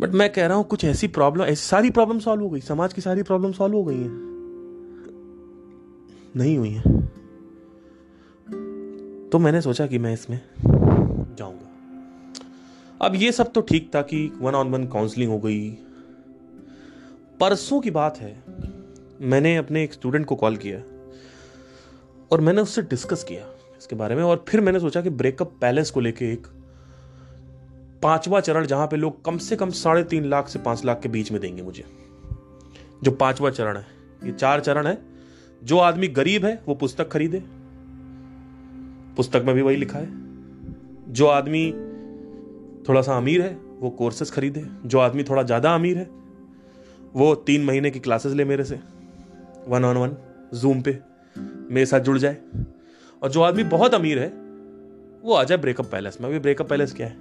बट मैं कह रहा हूँ, कुछ ऐसी प्रॉब्लम ऐसी सारी प्रॉब्लम सॉल्व हो गई। समाज की सारी प्रॉब्लम सॉल्व हो गई हैं। नहीं हुई है। तो मैंने सोचा कि मैं इसमें जाऊँगा। अब ये सब तो ठीक था कि वन ऑन वन काउंसलिंग हो गई। परसों की बात है। मैंने अपने एक स्टूडेंट को कॉल किया और मैंने उससे डिस्कस किया इसके बारे में और फिर मैंने सोचा कि ब्रेकअप पैलेस को लेके एक पांचवा चरण जहाँ पे लोग कम से कम साढ़े तीन लाख से पाँच लाख के बीच में देंगे मुझे। जो पांचवा चरण है, ये चार चरण है। जो आदमी गरीब है, वो पुस्तक खरीदे। पुस्तक में भी वही लिखा है। जो आदमी थोड़ा सा अमीर है, वो कोर्सेस खरीदे। जो आदमी थोड़ा ज़्यादा अमीर है, वो तीन महीने की क्लासेस ले मेरे से। वन ऑन वन जूम पे, मेरे साथ जुड़ जाए। और जो आदमी बहुत अमीर है, वो आ जाए ब्रेकअप पैलेस में अभी ब्रेकअप पैलेस क्या है।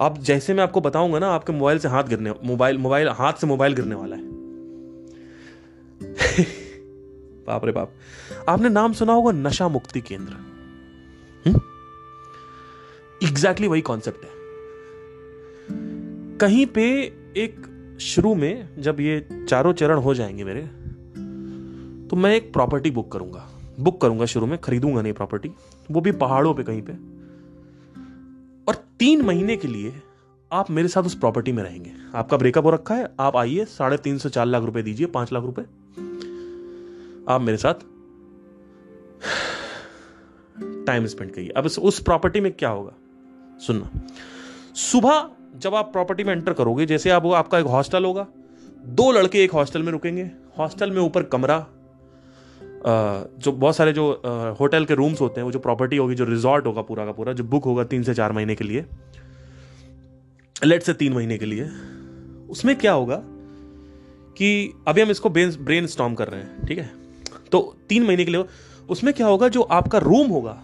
आप जैसे मैं आपको बताऊँगा ना, आपके मोबाइल से हाथ गिरने मोबाइल मोबाइल हाथ से मोबाइल गिरने वाला है। बाप रे बाप। आपने नाम सुना होगा नशा मुक्ति केंद्र। एग्जैक्टली exactly वही कॉन्सेप्ट है। कहीं पे एक शुरू में जब ये चारों चरण हो जाएँगे मेरे तो मैं एक प्रॉपर्टी बुक करूँगा। बुक करूँगा शुरू में, खरीदूँगा नहीं प्रॉपर्टी वो भी पहाड़ों पे कहीं पे। और तीन महीने के लिए आप मेरे साथ उस प्रॉपर्टी में रहेंगे। आपका ब्रेकअप हो रखा है, आप आइए, साढ़े तीन से, चार लाख रुपए दीजिए, पाँच लाख रुपए। आप मेरे साथ टाइम स्पेंड करिए। अब उस प्रॉपर्टी में क्या होगा? सुनना। सुबह जब आप प्रॉपर्टी में एंटर करोगे, जैसे आप आपका एक हॉस्टल होगा, दो लड़के एक हॉस्टल में रुकेंगे। हॉस्टल में ऊपर कमरा जो बहुत सारे जो होटल के रूम्स होते हैं, वो जो प्रॉपर्टी होगी, जो रिजॉर्ट होगा पूरा का पूरा, जो बुक होगा तीन से चार महीने के लिए लेट से तीन महीने के लिए, उसमें क्या होगा कि अभी हम इसको ब्रेन स्टॉम कर रहे हैं, ठीक है? तो तीन महीने के लिए, उसमें क्या होगा, जो आपका रूम होगा,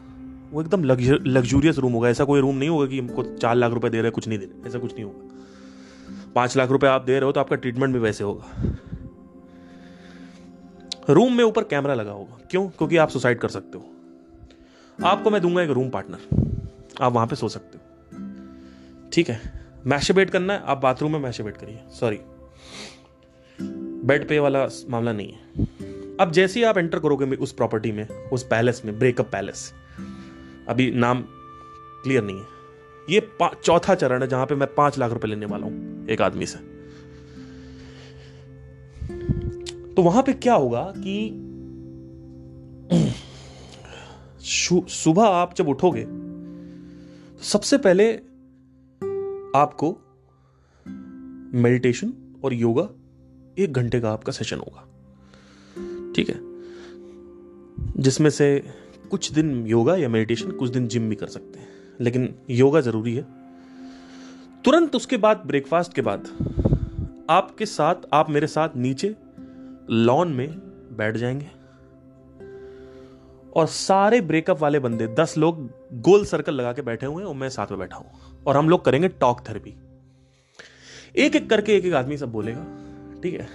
वो एकदम लग्जूरियस रूम होगा, ऐसा कोई रूम नहीं होगा कि हमको चार लाख रुपए दे रहे कुछ नहीं दे रहे, ऐसा कुछ नहीं होगा। पाँच लाख रुपए आप दे रहे हो तो आपका ट्रीटमेंट भी वैसे होगा। रूम में ऊपर कैमरा लगा होगा। क्यों? क्योंकि आप सुसाइड कर सकते हो। आपको मैं दूँगा एक रूम पार्टनर। आप वहाँ पे सो सकते हो। ठीक है? मैशेबेट करना है। आप बाथरूम में मैशेबेट करिए। सॉरी बेड पे वाला मामला नहीं है। अब जैसे ही आप एंटर करोगे उस प्रॉपर्टी में, उस पैलेस में, ब्रेकअप पैलेस, अभी नाम क्लियर नहीं है। ये चौथा चरण है जहाँ पे मैं पाँच लाख रुपए लेने वाला हूँ, एक आदमी से। तो वहाँ पे क्या होगा कि सुबह आप जब उठोगे तो सबसे पहले आपको मेडिटेशन और योगा एक घंटे का आपका सेशन होगा। ठीक है? जिसमें से कुछ दिन योगा या मेडिटेशन कुछ दिन जिम भी कर सकते हैं। लेकिन योगा ज़रूरी है। तुरंत उसके बाद ब्रेकफास्ट के बाद आपके साथ, आप मेरे साथ नीचे लॉन में बैठ जाएँगे। और सारे ब्रेकअप वाले बंदे, दस लोग गोल सर्कल लगा के बैठे हुए हैं, और मैं साथ में बैठा हूँ। और हम लोग करेंगे टॉक थेरेपी। एक एक करके एक एक आदमी सब बोलेगा, ठीक है?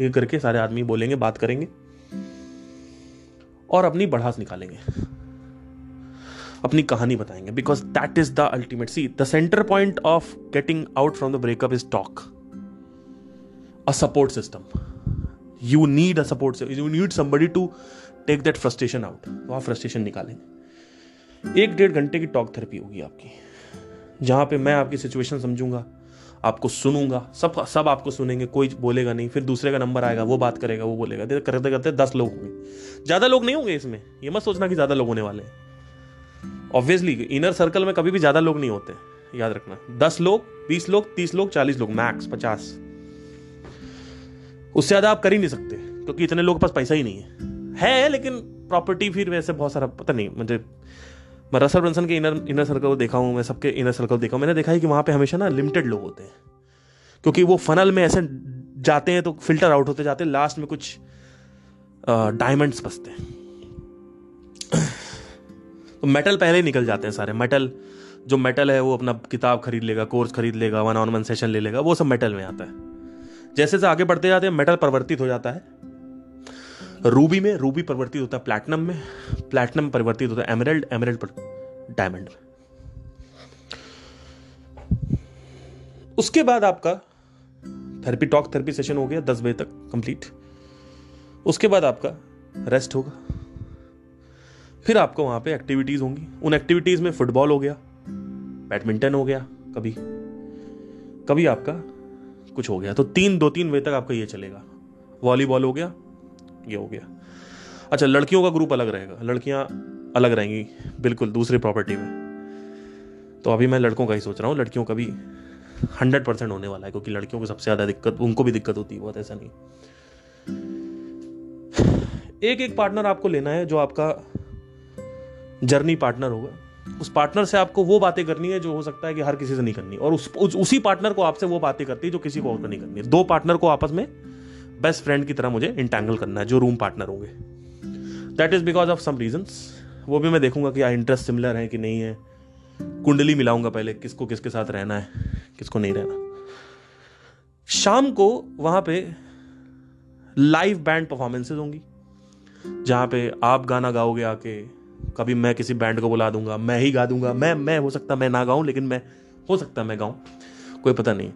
एक करके सारे आदमी बोलेंगे, बात करेंगे, और अपनी बढ़ास निकालेंगे। अपनी कहानी बताएँगे because that is the ultimate see the centre point of getting out from the breakup is talk a support system you need a support you need somebody to take that frustration out तो आप frustration निकालेंगे। एक डेढ़ घंटे की talk therapy होगी आपकी, जहाँ पे मैं आपकी सिचुएशन समझूँगा, आपको सुनूँगा, सब सब आपको सुनेंगे, कोई बोलेगा नहीं, फिर दूसरे का नंबर आएगा, वो बात करेगा, वो बोलेगा। करते करते दस लोग होंगे। ज़्यादा लोग नहीं होंगे इसमें। ये मत सोचना कि ज़्यादा लोग होने वाले हैं। ऑब्वियसली इनर सर्कल में कभी भी ज़्यादा लोग नहीं होते। याद रखना, दस लोग, बीस लोग, तीस लोग, चालीस लोग मैक्स पचास। उससे ज़्यादा आप कर ही नहीं सकते, क्योंकि इतने लोग के पास पैसा ही नहीं है। है, लेकिन प्रॉपर्टी फिर वैसे बहुत सारा, पता नहीं, मुझे, मैं रसल ब्रंसन के इनर इनर सर्कल को देखा हूँ, मैं सबके इनर सर्कल देखा हूँ। मैंने देखा है कि वहाँ पे हमेशा ना लिमिटेड लोग होते हैं, क्योंकि वो फनल में ऐसे जाते हैं तो फ़िल्टर आउट होते जाते हैं लास्ट में कुछ डायमंड्स बसते हैं। तो मेटल पहले ही निकल जाते हैं सारे मेटल जो मेटल है वो अपना किताब खरीद लेगा कोर्स खरीद लेगा वन ऑन वन सेशन ले लेगा, वो सब मेटल में आता है। जैसे जैसे आगे बढ़ते जाते हैं मेटल परिवर्तित हो जाता है। रूबी में रूबी परिवर्तित होता है प्लैटिनम में प्लैटिनम परिवर्तित होता है एमरल्ड एमरल्ड पर डायमंड में। उसके बाद आपका थेरेपी टॉक थेरेपी सेशन हो गया दस बजे तक कंप्लीट उसके बाद आपका रेस्ट होगा। फिर आपको वहाँ पे एक्टिविटीज़ होंगी। उन एक्टिविटीज़ में फुटबॉल हो गया बैडमिंटन हो गया, कभी कभी आपका कुछ हो गया। तो तीन, दो, तीन बजे तक आपका ये चलेगा। वॉलीबॉल हो गया, ये हो गया। अच्छा लड़कियों का ग्रुप अलग रहेगा। लड़कियाँ अलग रहेंगी, बिल्कुल दूसरी प्रॉपर्टी में। तो अभी मैं लड़कों का ही सोच रहा हूँ। लड़कियों का भी हंड्रेड परसेंट होने वाला है, क्योंकि लड़कियों को सबसे ज़्यादा दिक्कत, उनको भी दिक्कत होती है, बहुत ऐसा नहीं। एक एक पार्टनर आपको लेना है जो आपका जर्नी पार्टनर होगा। उस पार्टनर से आपको वो बातें करनी है जो हो सकता है कि हर किसी से नहीं करनी। और उस, उस उसी पार्टनर को आपसे वो बातें करती है जो किसी को और नहीं करनी है। दो पार्टनर को आपस में बेस्ट फ्रेंड की तरह मुझे इंटैंगल करना है जो रूम पार्टनर होंगे। That is because of some reason वो भी मैं देखूँगा कि इंटरेस्ट सिमिलर है कि नहीं है। कुंडली मिलाऊँगा पहले किसको किसके साथ रहना है किसको नहीं रहना। शाम को वहाँ पे लाइव बैंड परफॉर्मेंसेज होंगी जहाँ पे आप गाना गाओगे आके कभी मैं किसी बैंड को बुला दूँगा मैं ही गा दूँगा मैं मैं हो सकता मैं ना गाऊं लेकिन मैं हो सकता मैं गाऊं कोई पता नहीं।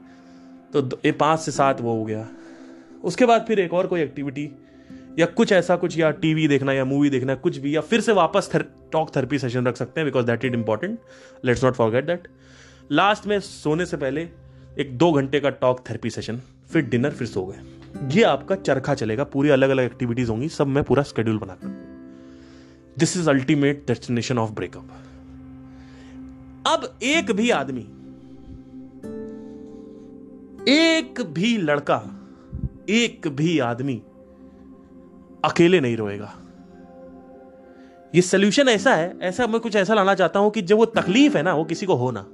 तो ये पाँच से सात वो हो गया। उसके बाद फिर एक और कोई एक्टिविटी या कुछ ऐसा कुछ या टीवी देखना या मूवी देखना कुछ भी या फिर से वापस थर, टॉक थेरेपी सेशन रख सकते हैं because that is important let's not forget that last में सोने से पहले एक दो घंटे का टॉक थेरेपी सेशन फिर डिनर फिर सो गए। ये आपका चरखा चलेगा पूरी अलग अलग एक्टिविटीज़ होंगी सब मैं पूरा शेड्यूल बनाकर। This is ultimate destination of breakup अब एक भी आदमी, एक भी लड़का, एक भी आदमी अकेले नहीं रोएगा। ये सोल्यूशन ऐसा है, ऐसा मैं कुछ ऐसा लाना चाहता हूँ कि जो वो तकलीफ़ है ना, वो किसी को हो ना।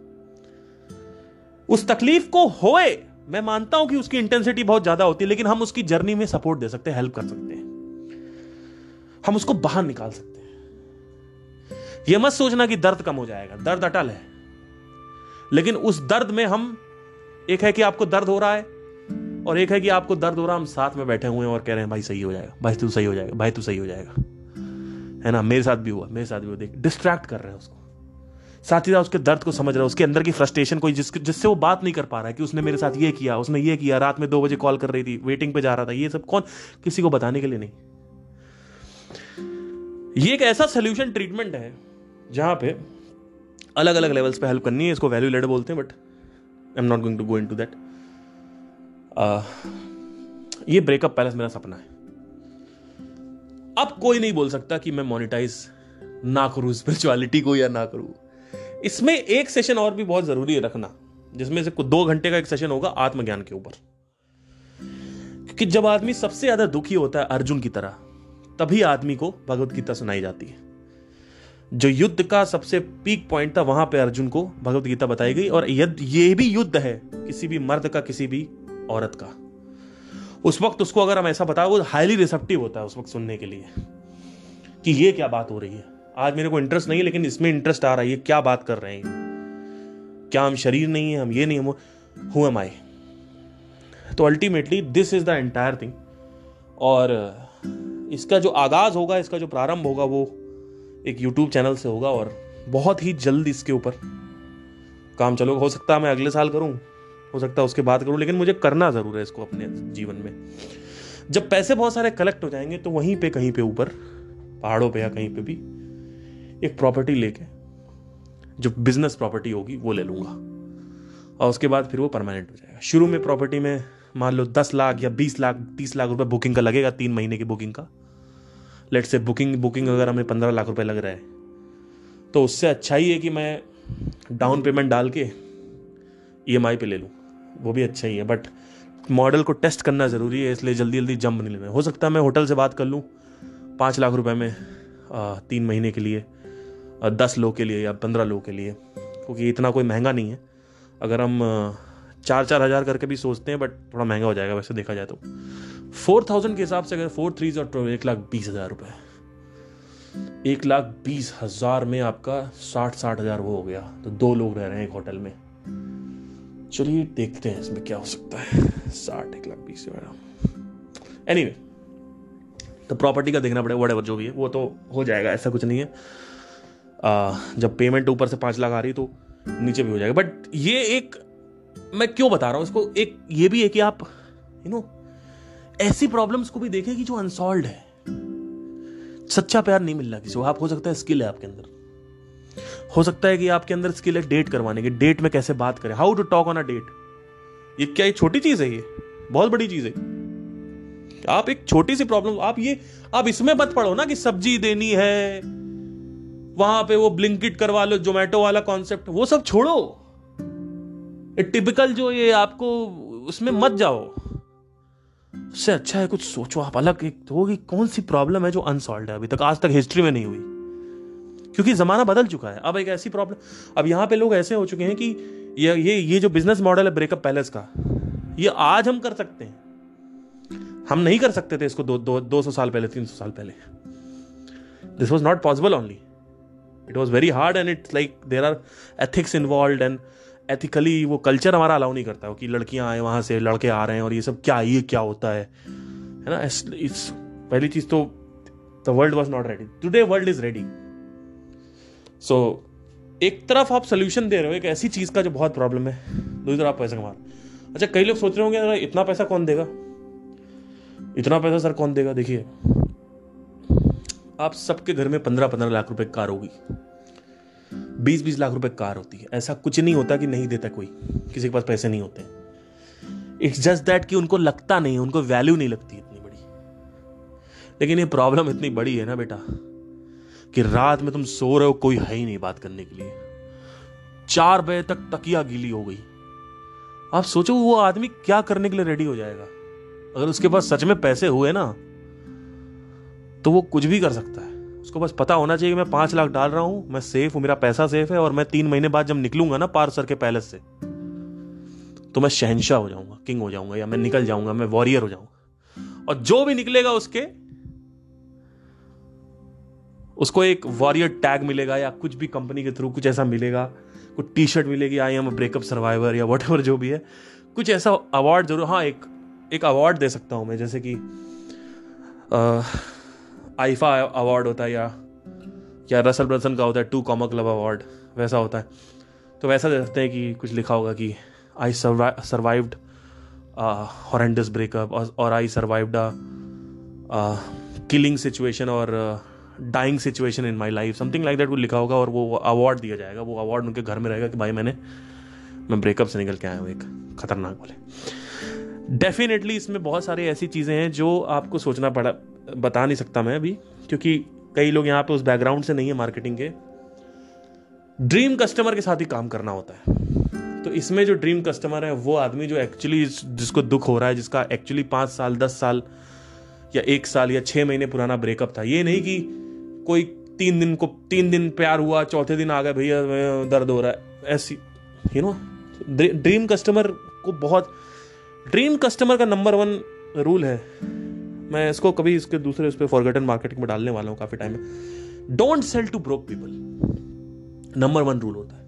उस तकलीफ़ को होए, मैं मानता हूँ कि उसकी इंटेंसिटी बहुत ज़्यादा होती है, लेकिन हम उसकी जर्नी में सपोर्ट दे सकते हैं हेल्प कर सकते हैं। हम उसको बाहर निकाल सकते हैं। यह मत सोचना कि दर्द कम हो जाएगा, दर्द अटल है। लेकिन उस दर्द में हम, एक है कि आपको दर्द हो रहा है, और एक है कि आपको दर्द हो रहा है, हम साथ में बैठे हुए हैं और कह रहे हैं, भाई सही हो जाएगा, भाई तू सही हो जाएगा, भाई तू सही हो जाएगा। है ना? मेरे साथ भी हुआ, मेरे साथ भी हुआ। देख डिस्ट्रैक्ट कर रहे हैं उसको। साथ ही साथ उसके दर्द को समझ रहा है, उसके अंदर की फ्रस्ट्रेशन कोई जिस जिससे वो बात नहीं कर पा रहा है कि उसने मेरे साथ ये किया, उसने ये किया, रात में दो बजे कॉल कर रही थी वेटिंग पे जा रहा था, ये सब कौन? किसी को बताने के लिए नहीं। ये एक ऐसा सोल्यूशन ट्रीटमेंट है जहाँ पे अलग अलग लेवल्स पे हेल्प करनी है, इसको वैल्यू लेड बोलते हैं but I am not going to go into that ये ब्रेकअप पैलेस मेरा सपना है। अब कोई नहीं बोल सकता कि मैं मोनिटाइज ना करूँ स्पिरिचुअलिटी को या ना करूँ। इसमें एक सेशन और भी बहुत ज़रूरी है रखना, जिसमें से दो घंटे का एक सेशन होगा आत्मज्ञान के ऊपर। क्योंकि जब आदमी सबसे ज़्यादा दुखी होता है अर्जुन की तरह, तभी आदमी को भगवत गीता सुनाई जाती है। जो युद्ध का सबसे पीक पॉइंट था, वहाँ पे अर्जुन को भगवत गीता बताई गई और ये भी युद्ध है, किसी भी मर्द का, किसी भी औरत का। उस वक्त उसको अगर हम ऐसा बताओ वो हाईली रिसेप्टिव होता है उस वक्त सुनने के लिए कि ये क्या बात हो रही है। आज मेरे को इंटरेस्ट नहीं है, लेकिन इसमें इंटरेस्ट आ रहा है, ये क्या बात कर रहे हैं। क्या हम शरीर नहीं है, हम ये नहीं, हम आई तो ultimately this is the entire thing और, इसका जो आगाज़ होगा, इसका जो प्रारंभ होगा, वो एक यूट्यूब चैनल से होगा और बहुत ही जल्द इसके ऊपर काम चलो हो सकता है मैं अगले साल करूँ, हो सकता है उसके बाद करूँ, लेकिन मुझे करना ज़रूर है इसको अपने जीवन में। जब पैसे बहुत सारे कलेक्ट हो जाएँगे तो वहीं पे, कहीं पे ऊपर, पहाड़ों पे या कहीं पे भी, एक प्रॉपर्टी लेके, जो बिज़नेस प्रॉपर्टी होगी, वो ले लूँगा। और उसके बाद फिर वो परमानेंट हो जाएगा। शुरू में प्रॉपर्टी में मान लो दस लाख या बीस लाख, तीस लाख रुपए बुकिंग का लगेगा, तीन महीने की बुकिंग का। लेट से बुकिंग बुकिंग अगर हमें पंद्रह लाख रुपए लग रहा है तो उससे अच्छा ही है कि मैं डाउन पेमेंट डाल के ई एम आई पे ले लूँ। वो भी अच्छा ही है बट मॉडल को टेस्ट करना ज़रूरी है, इसलिए जल्दी जल्दी जंप नहीं लेना। हो सकता है मैं होटल से बात कर लूँ, पाँच लाख रुपए में तीन महीने के लिए दस लोग के लिए या पंद्रह लोग के लिए, क्योंकि इतना कोई महँगा नहीं है। अगर हम चार चार हज़ार करके भी सोचते हैं बट थोड़ा महँगा हो जाएगा, वैसे देखा जाए तो। फोर थाउज़ेंड के हिसाब से अगर फोर थ्री और एक लाख बीस हज़ार रुपए। एक लाख बीस हज़ार में आपका साठ साठ हज़ार वो हो गया। तो दो लोग रह रहे हैं एक होटल में। चलिए देखते हैं इसमें क्या हो सकता है। साठ एक लाख बीस एनी वे तो प्रॉपर्टी का देखना पड़ेगा वट जो भी है वो तो हो जाएगा ऐसा कुछ नहीं है। आ, जब पेमेंट ऊपर से पाँच लाख आ रही तो नीचे भी हो जाएगा। बट ये एक मैं क्यों बता रहा हूँ इसको? एक ये भी है कि आप यू नो ऐसी प्रॉब्लम्स को भी देखें कि जो अनसॉल्व है। सच्चा प्यार नहीं मिल रहा किसी को। आप, हो सकता है स्किल है आपके अंदर। हो सकता है कि आपके अंदर स्किल है डेट करवाने की। डेट में कैसे बात करें? How to talk on a date ये क्या ये छोटी चीज़ है ये? बहुत बड़ी चीज़ है। आप एक छोटी सी प्रॉब्लम आप ये, आप इसमें मत पढ़ो ना कि सब्ज़ी देनी है, वहाँ पे वो ब्लिंकिट करवा लो जोमेटो वाला कॉन्सेप्ट वो सब छोड़ो। टिपिकल जो ये आपको, उसमें मत जाओ। उससे अच्छा है कुछ सोचो आप, अलग एक तो कि कौन सी प्रॉब्लम है जो अनसॉल्व है अभी तक, आज तक हिस्ट्री में नहीं हुई। क्योंकि ज़माना बदल चुका है, अब एक ऐसी प्रॉब्लम अब यहाँ पे लोग ऐसे हो चुके हैं कि ये ये ये जो बिज़नेस मॉडल है ब्रेकअप पैलेस का, ये आज हम कर सकते हैं। हम नहीं कर सकते थे इसको दो दो दो सौ साल पहले, तीन सौ साल पहले। This was not possible only it was very hard and it's like there are ethics involve and ethically वो कल्चर हमारा अलाउ नहीं करता कि लड़कियाँ आए, वहाँ से लड़के आ रहे हैं और ये सब क्या, ये क्या होता है? है ना? इट्स पहली चीज़ तो the world was not ready today world is ready so एक तरफ़ आप सोल्यूशन दे रहे हो, एक ऐसी चीज़ का जो बहुत प्रॉब्लम है दूसरी तरफ़ आप पैसा कमा रहे अच्छा कई लोग सोच रहे होंगे इतना पैसा कौन देगा? इतना पैसा सर कौन देगा? देखिए, आप सबके घर में पंद्रह पंद्रह लाख रुपए कार होगी। बीस बीस लाख रुपए कार होती है। ऐसा कुछ नहीं होता कि नहीं देता कोई। किसी के पास पैसे नहीं होते। इट्स जस्ट दैट कि उनको लगता नहीं उनको वैल्यू नहीं लगती इतनी बड़ी। लेकिन ये प्रॉब्लम इतनी बड़ी है ना बेटा, कि रात में तुम सो रहे हो, कोई है ही नहीं बात करने के लिए। चार बजे तक तकिया गीली हो गई। आप सोचो, वो आदमी क्या करने के लिए रेडी हो जाएगा? अगर उसके पास सच में पैसे हुए ना तो वो कुछ भी कर सकता है। उसको बस पता होना चाहिए कि मैं पाँच लाख डाल रहा हूँ, मैं सेफ़ हूँ, मेरा पैसा सेफ़ है और मैं तीन महीने बाद जब निकलूँगा ना पारसर के पैलेस से तो मैं शहनशाह हो जाऊँगा किंग हो जाऊँगा या मैं निकल जाऊँगा, मैं वॉरियर हो जाऊँगा। और जो भी निकलेगा उसके, उसको एक वॉरियर टैग मिलेगा या कुछ भी कंपनी के थ्रू कुछ ऐसा मिलेगा, कुछ टी शर्ट मिलेगी आई एम ब्रेकअप सर्वाइवर या वट जो भी है, कुछ ऐसा अवार्ड ज़रूर हाँ एक एक अवार्ड दे सकता हूँ मैं, जैसे कि आईफा अवार्ड होता है या या रसल ब्रसन का होता है, टू कॉमर क्लब अवार्ड, वैसा होता है। तो वैसा दे सकते हैं कि कुछ लिखा होगा कि आई सर्वाइव्ड हॉरेंडस ब्रेकअप और I survived a killing situation और dying situation in my life something like that वो लिखा होगा और वो अवार्ड दिया जाएगा। वो अवार्ड उनके घर में रहेगा कि भाई मैंने, मैं ब्रेकअप से निकल के आया हूँ, एक खतरनाक वाले। डेफिनेटली इसमें बहुत सारी ऐसी चीज़ें हैं जो आपको सोचना पड़ा, बता नहीं सकता मैं अभी, क्योंकि कई लोग यहाँ पे उस बैकग्राउंड से नहीं है मार्केटिंग के। ड्रीम कस्टमर के साथ ही काम करना होता है। तो इसमें जो ड्रीम कस्टमर है, वो आदमी जो एक्चुअली जिसको दुख हो रहा है, जिसका एक्चुअली पाँच साल, दस साल या एक साल या छः महीने पुराना ब्रेकअप था, ये नहीं कि कोई तीन दिन को, तीन दिन प्यार हुआ, चौथे दिन आ गया भैया दर्द हो रहा है। ऐसी यू नो ड्रीम कस्टमर को बहुत ड्रीम कस्टमर का नंबर वन रूल है। मैं इसको कभी इसके दूसरे उस पर फॉरगटन मार्केटिंग में डालने वाला हूँ काफ़ी टाइम में। Don't sell to broke people number one rule होता है।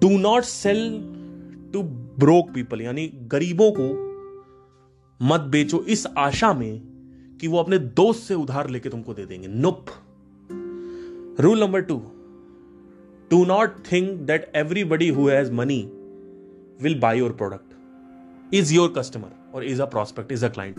Do not sell to broke people यानी गरीबों को मत बेचो इस आशा में कि वो अपने दोस्त से उधार लेके तुमको दे देंगे। Nope rule number two do not think that everybody who has money will buy your product is your customer और is a prospect is a client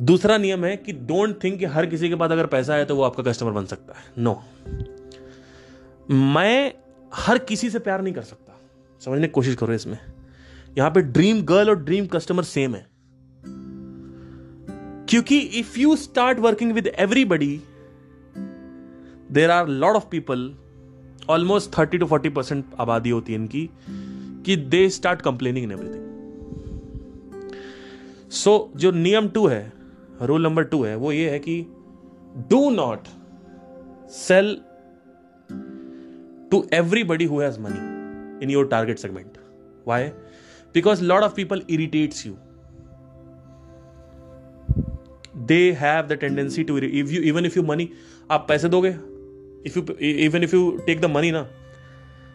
दूसरा नियम है कि डोंट थिंक कि हर किसी के पास अगर पैसा है तो वो आपका कस्टमर बन सकता है। No no. मैं हर किसी से प्यार नहीं कर सकता। समझने की कोशिश करो इसमें। यहाँ पे ड्रीम गर्ल और ड्रीम कस्टमर सेम है। क्योंकि if you start working with everybody there are lot of people almost thirty to forty percent आबादी होती है इनकी। कि they start complaining in everything so जो नियम टू है रूल नंबर टू है, वो ये है कि do not sell to everybody who has money in your target segment why because lot of people irritates you they have the tendency to if you even if you money आप पैसे दोगे? If you even if you take the money ना,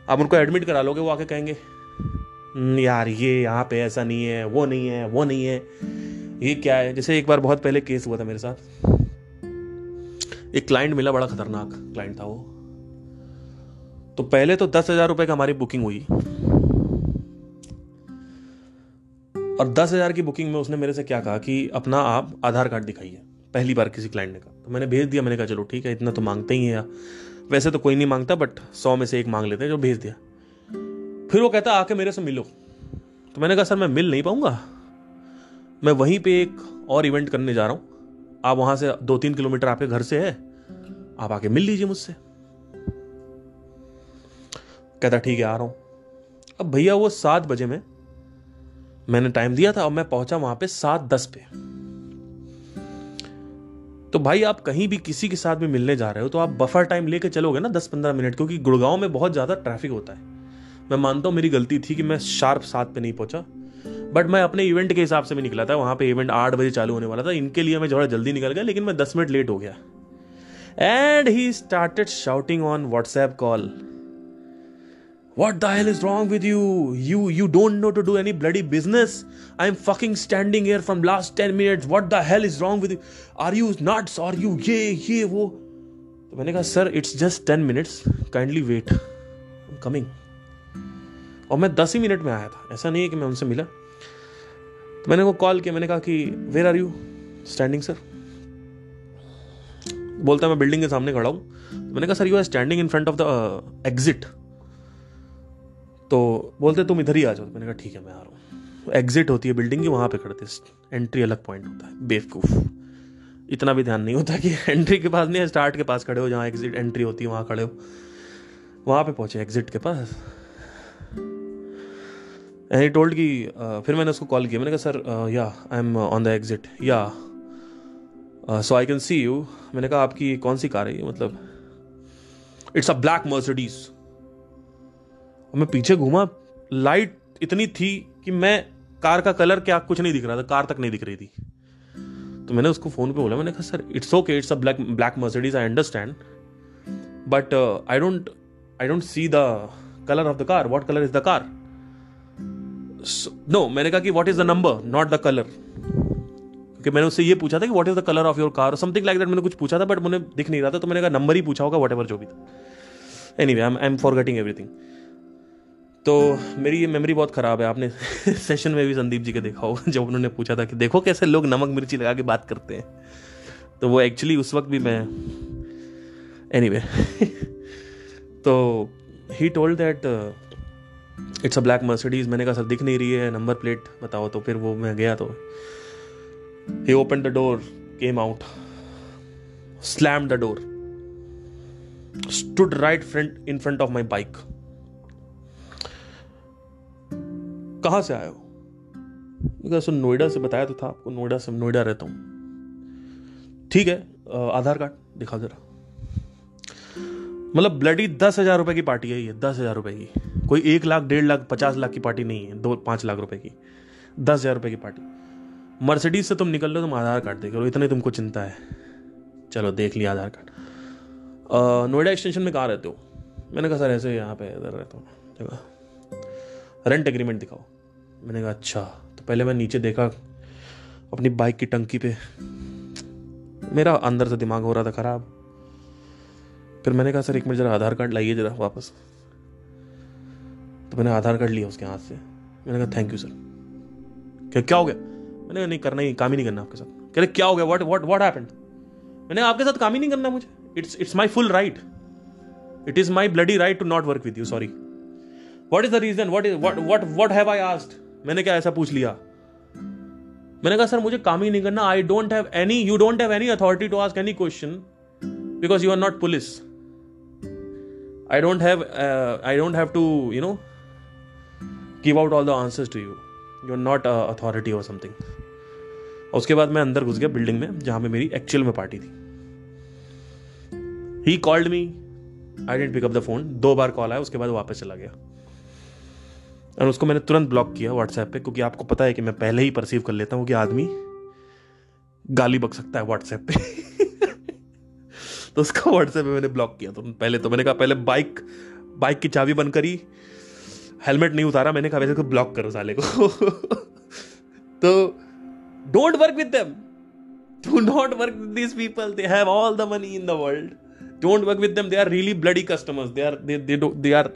आप उनको admit करा लोगे, वो आके कहेंगे यार, ये यहाँ पे ऐसा नहीं है, वो नहीं है, वो नहीं है। ये क्या है? जैसे एक बार बहुत पहले केस हुआ था मेरे साथ। एक क्लाइंट मिला, बड़ा खतरनाक क्लाइंट था वो। तो पहले तो दस हज़ार रुपए का हमारी बुकिंग हुई। और दस हज़ार की बुकिंग में उसने मेरे से क्या कहा कि, अपना आप आधार कार्ड दिखाइए। पहली बार किसी क्लाइंट ने कहा। तो मैंने भेज दिया, मैंने कहा, चलो, ठीक है, इतना तो मांगते ही है वैसे तो कोई नहीं माँगता बट सौ में से एक मांग लेते हैं जो भेज दिया। फिर वो कहता, आके मेरे से मिलो। तो मैंने कहा, सर, मैं मिल नहीं पाऊँगा। मैं वहीं पे एक और इवेंट करने जा रहा हूँ। आप वहाँ से दो तीन किलोमीटर आपके घर से है। आप आके मिल लीजिए मुझसे। कहता, ठीक है, आ रहा हूँ। अब भैया, वो सात बजे में मैंने टाइम दिया था और मैं पहुँचा वहाँ पे सात दस पे। तो भाई, आप कहीं भी किसी के साथ भी मिलने जा रहे हो तो आप बफर टाइम लेके चलोगे ना दस पंद्रह मिनट क्योंकि गुड़गांव में बहुत ज़्यादा ट्रैफ़िक होता है। मैं मानता हूँ मेरी गलती थी कि मैं शार्प सात पे नहीं पहुँचा बट मैं अपने इवेंट के हिसाब से भी निकला था वहाँ पे इवेंट आठ बजे चालू होने वाला था इनके लिए मैं थोड़ा जल्दी निकल गया, लेकिन मैं दस मिनट लेट हो गया and he started shouting on WhatsApp call What the hell is wrong with you? You you don't know to do any bloody business. I'm fucking standing here from last 10 minutes. What the hell is wrong with you? Are you nuts? Are ये ये वो तो मैंने कहा sir it's just ten minutes kindly wait coming और मैं दस ही minute में आया था। ऐसा नहीं है कि मैं उनसे मिला। तो मैंने वो कॉल किया, मैंने कहा कि where are you standing sir बोलता, मैं बिल्डिंग के सामने खड़ा हूँ। तो मैंने कहा sir you are standing in front of the exit तो बोलते, तुम इधर ही आ जाओ। मैंने कहा, ठीक है, मैं आ रहा हूँ। एग्जिट होती है बिल्डिंग की, वहाँ पे खड़े एंट्री अलग पॉइंट होता है। बेवकूफ़। इतना भी ध्यान नहीं होता कि एंट्री के पास नहीं है स्टार्ट के पास खड़े हो, जहाँ एग्जिट एंट्री होती है, वहाँ खड़े हो। वहाँ पे पहुँचे एग्जिट के पास। एंड टोल्ड कि फिर मैंने उसको कॉल किया। मैंने कहा, sir yeah I am on the exit yeah so I can see you मैंने कहा, आपकी कौन सी कार है ये? मतलब इट्स अ ब्लैक मर्सिडीज़ मैं पीछे घूमा। लाइट इतनी थी कि मैं कार का कलर क्या, कुछ नहीं दिख रहा था। कार तक नहीं दिख रही थी। तो मैंने उसको फ़ोन पे बोला। मैंने कहा, sir it's okay it's a black black Mercedes I understand but I don't I don't see the colour of the car what colour is the car no मैंने कहा कि what is the number not the colour क्योंकि मैंने उससे ये पूछा था कि what is the colour of your car something like that मैंने कुछ पूछा था बट मुझे दिख नहीं रहा था तो मैंने कहा नंबर ही पूछा होगा वट एवर जो भी था. Anyway I am forgetting everything तो मेरी ये मेमोरी बहुत ख़राब है आपने सेशन में भी संदीप जी के देखा होगा जब उन्होंने पूछा था कि देखो कैसे लोग नमक मिर्ची लगा के बात करते हैं. तो वो एक्चुअली उस वक्त भी मैं एनी anyway, तो he told that it's a black Mercedes मैंने कहा, सर, दिख नहीं रही है नंबर प्लेट बताओ। तो फिर वो मैं गया तो he open the door came out slam the door stood right front in front of my bike कहाँ से आए हो? सर, नोएडा से बताया तो था आपको, नोएडा से, नोएडा रहता हूँ। ठीक है आधार कार्ड दिखा जरा। मतलब ब्लडी दस हज़ार रुपए की पार्टी है ये, दस हज़ार रुपए की। कोई एक लाख, डेढ़ लाख, पचास लाख की पार्टी नहीं है, दो, पाँच लाख रुपए की। दस हज़ार रुपए की पार्टी मर्सिडीज से तुम निकल लो तुम आधार कार्ड देख लो इतने तुमको चिंता है। चलो, देख लिया आधार कार्ड। नोएडा एक्सटेंशन में कहाँ रहते हो? मैंने कहा, सर, ऐसे यहाँ पे इधर रहता हूँ। देखा रेंट एग्रीमेंट दिखाओ। मैंने कहा अच्छा। तो पहले मैं नीचे देखा, अपनी बाइक की टंकी पे। मेरा अंदर से दिमाग हो रहा था ख़राब। फिर मैंने कहा, सर, एक मिनट, जरा आधार कार्ड लाइए जरा वापस। तो मैंने आधार कार्ड लिया उसके हाथ से। मैंने कहा, थैंक यू, सर। क्या क्या हो गया? मैंने कहा, नहीं, करना ही, काम ही नहीं करना आपके साथ। कह रहे, क्या हो गया? व्हाट व्हाट व्हाट हैपेंड मैंने आपके साथ काम ही नहीं करना मुझे। It's it's my full right it is my bloody right to not work with you sorry what is the reason what is what what what have I asked मैंने क्या ऐसा पूछ लिया। मैंने कहा, सर, मुझे काम ही नहीं करना। I don't have any you don't have any authority to ask any question because you are not police I don't have I don't have to you know give out all the answers to you you are not authority और something उसके बाद मैं अंदर घुस गया building में, जहाँ पे मेरी एक्चुअल में पार्टी थी। He called me I didn't pick up the phone दो बार कॉल आया, उसके बाद वापस चला गया। और उसको मैंने तुरंत ब्लॉक किया व्हाट्सएप पे, क्योंकि आपको पता है कि मैं पहले ही परसीव कर लेता हूँ कि आदमी गाली बक सकता है व्हाट्सएप पे। तो उसका व्हाट्सएप पे मैंने ब्लॉक किया। तो पहले तो मैंने कहा, पहले बाइक बाइक की चाबी बंद करी। हेलमेट नहीं उतारा, मैंने कहा, वैसे तो ब्लॉक करो साले को। तो don't work with them do not work with these people they have all the money in the world don't work with them they are really bloody customers they are they they are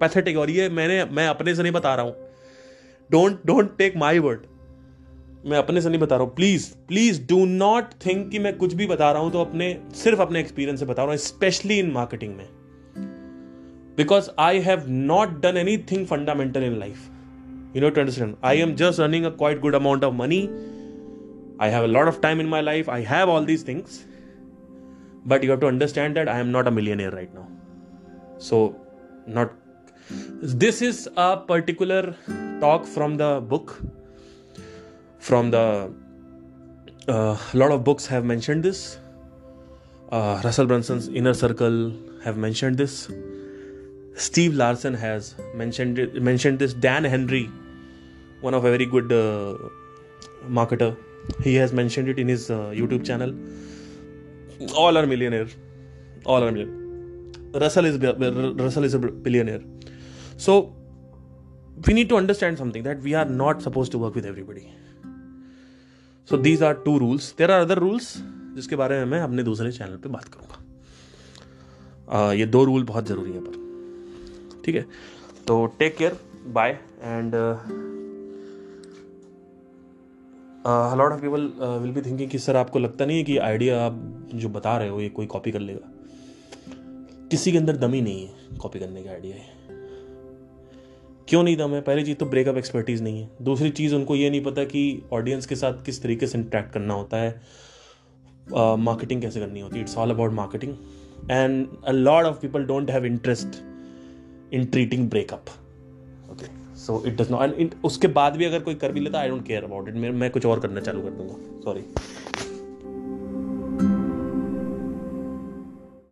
pathetic और ये मैंने, मैं अपने से नहीं बता रहा हूँ। Don't don't take my word मैं अपने से नहीं बता रहा हूँ। Please please do not think कि मैं कुछ भी बता रहा हूँ तो अपने, सिर्फ़ अपने एक्सपीरियंस से बता रहा हूँ स्पेशली इन मार्केटिंग में। Because I have not done anything fundamental in life you know to understand I am just running a quite good amount of money I have a lot of time in my life I have all these things but you have to understand that i am not a millionaire right now. So, not, this is a particular talk from the book. From the a uh, lot of books have mentioned this. Uh, russell brunson's inner circle have mentioned this. Steve larsen has mentioned it, mentioned this. Dan henry one of a very good uh, marketer he has mentioned it in his uh, youtube channel. All are millionaire. All are millionaire. Russell is russell is a billionaire. So we need to understand something that we are not supposed to work with everybody so these are two rules there are other rules जिसके बारे में मैं अपने दूसरे channel पे बात करूँगा। ये दो रूल बहुत ज़रूरी है पर। ठीक है? तो take care bye and lot of people will be thinking कि सर आपको लगता नहीं है कि आइडिया आप जो बता रहे हो ये कोई कॉपी कर लेगा? किसी के अंदर दम ही नहीं है कॉपी करने का आइडिया है क्यों नहीं दम है? पहली चीज़ तो ब्रेकअप एक्सपर्टीज नहीं है। दूसरी चीज़ उनको ये नहीं पता कि ऑडियंस के साथ किस तरीके से इंट्रैक्ट करना होता है। मार्केटिंग uh, कैसे करनी होती है? It's all about marketing and a lot of people don't have interest in treating breakup okay so it does not end उसके बाद भी अगर कोई कर भी लेता I don't care about it मैं कुछ और करना चालू कर दूँगा. सॉरी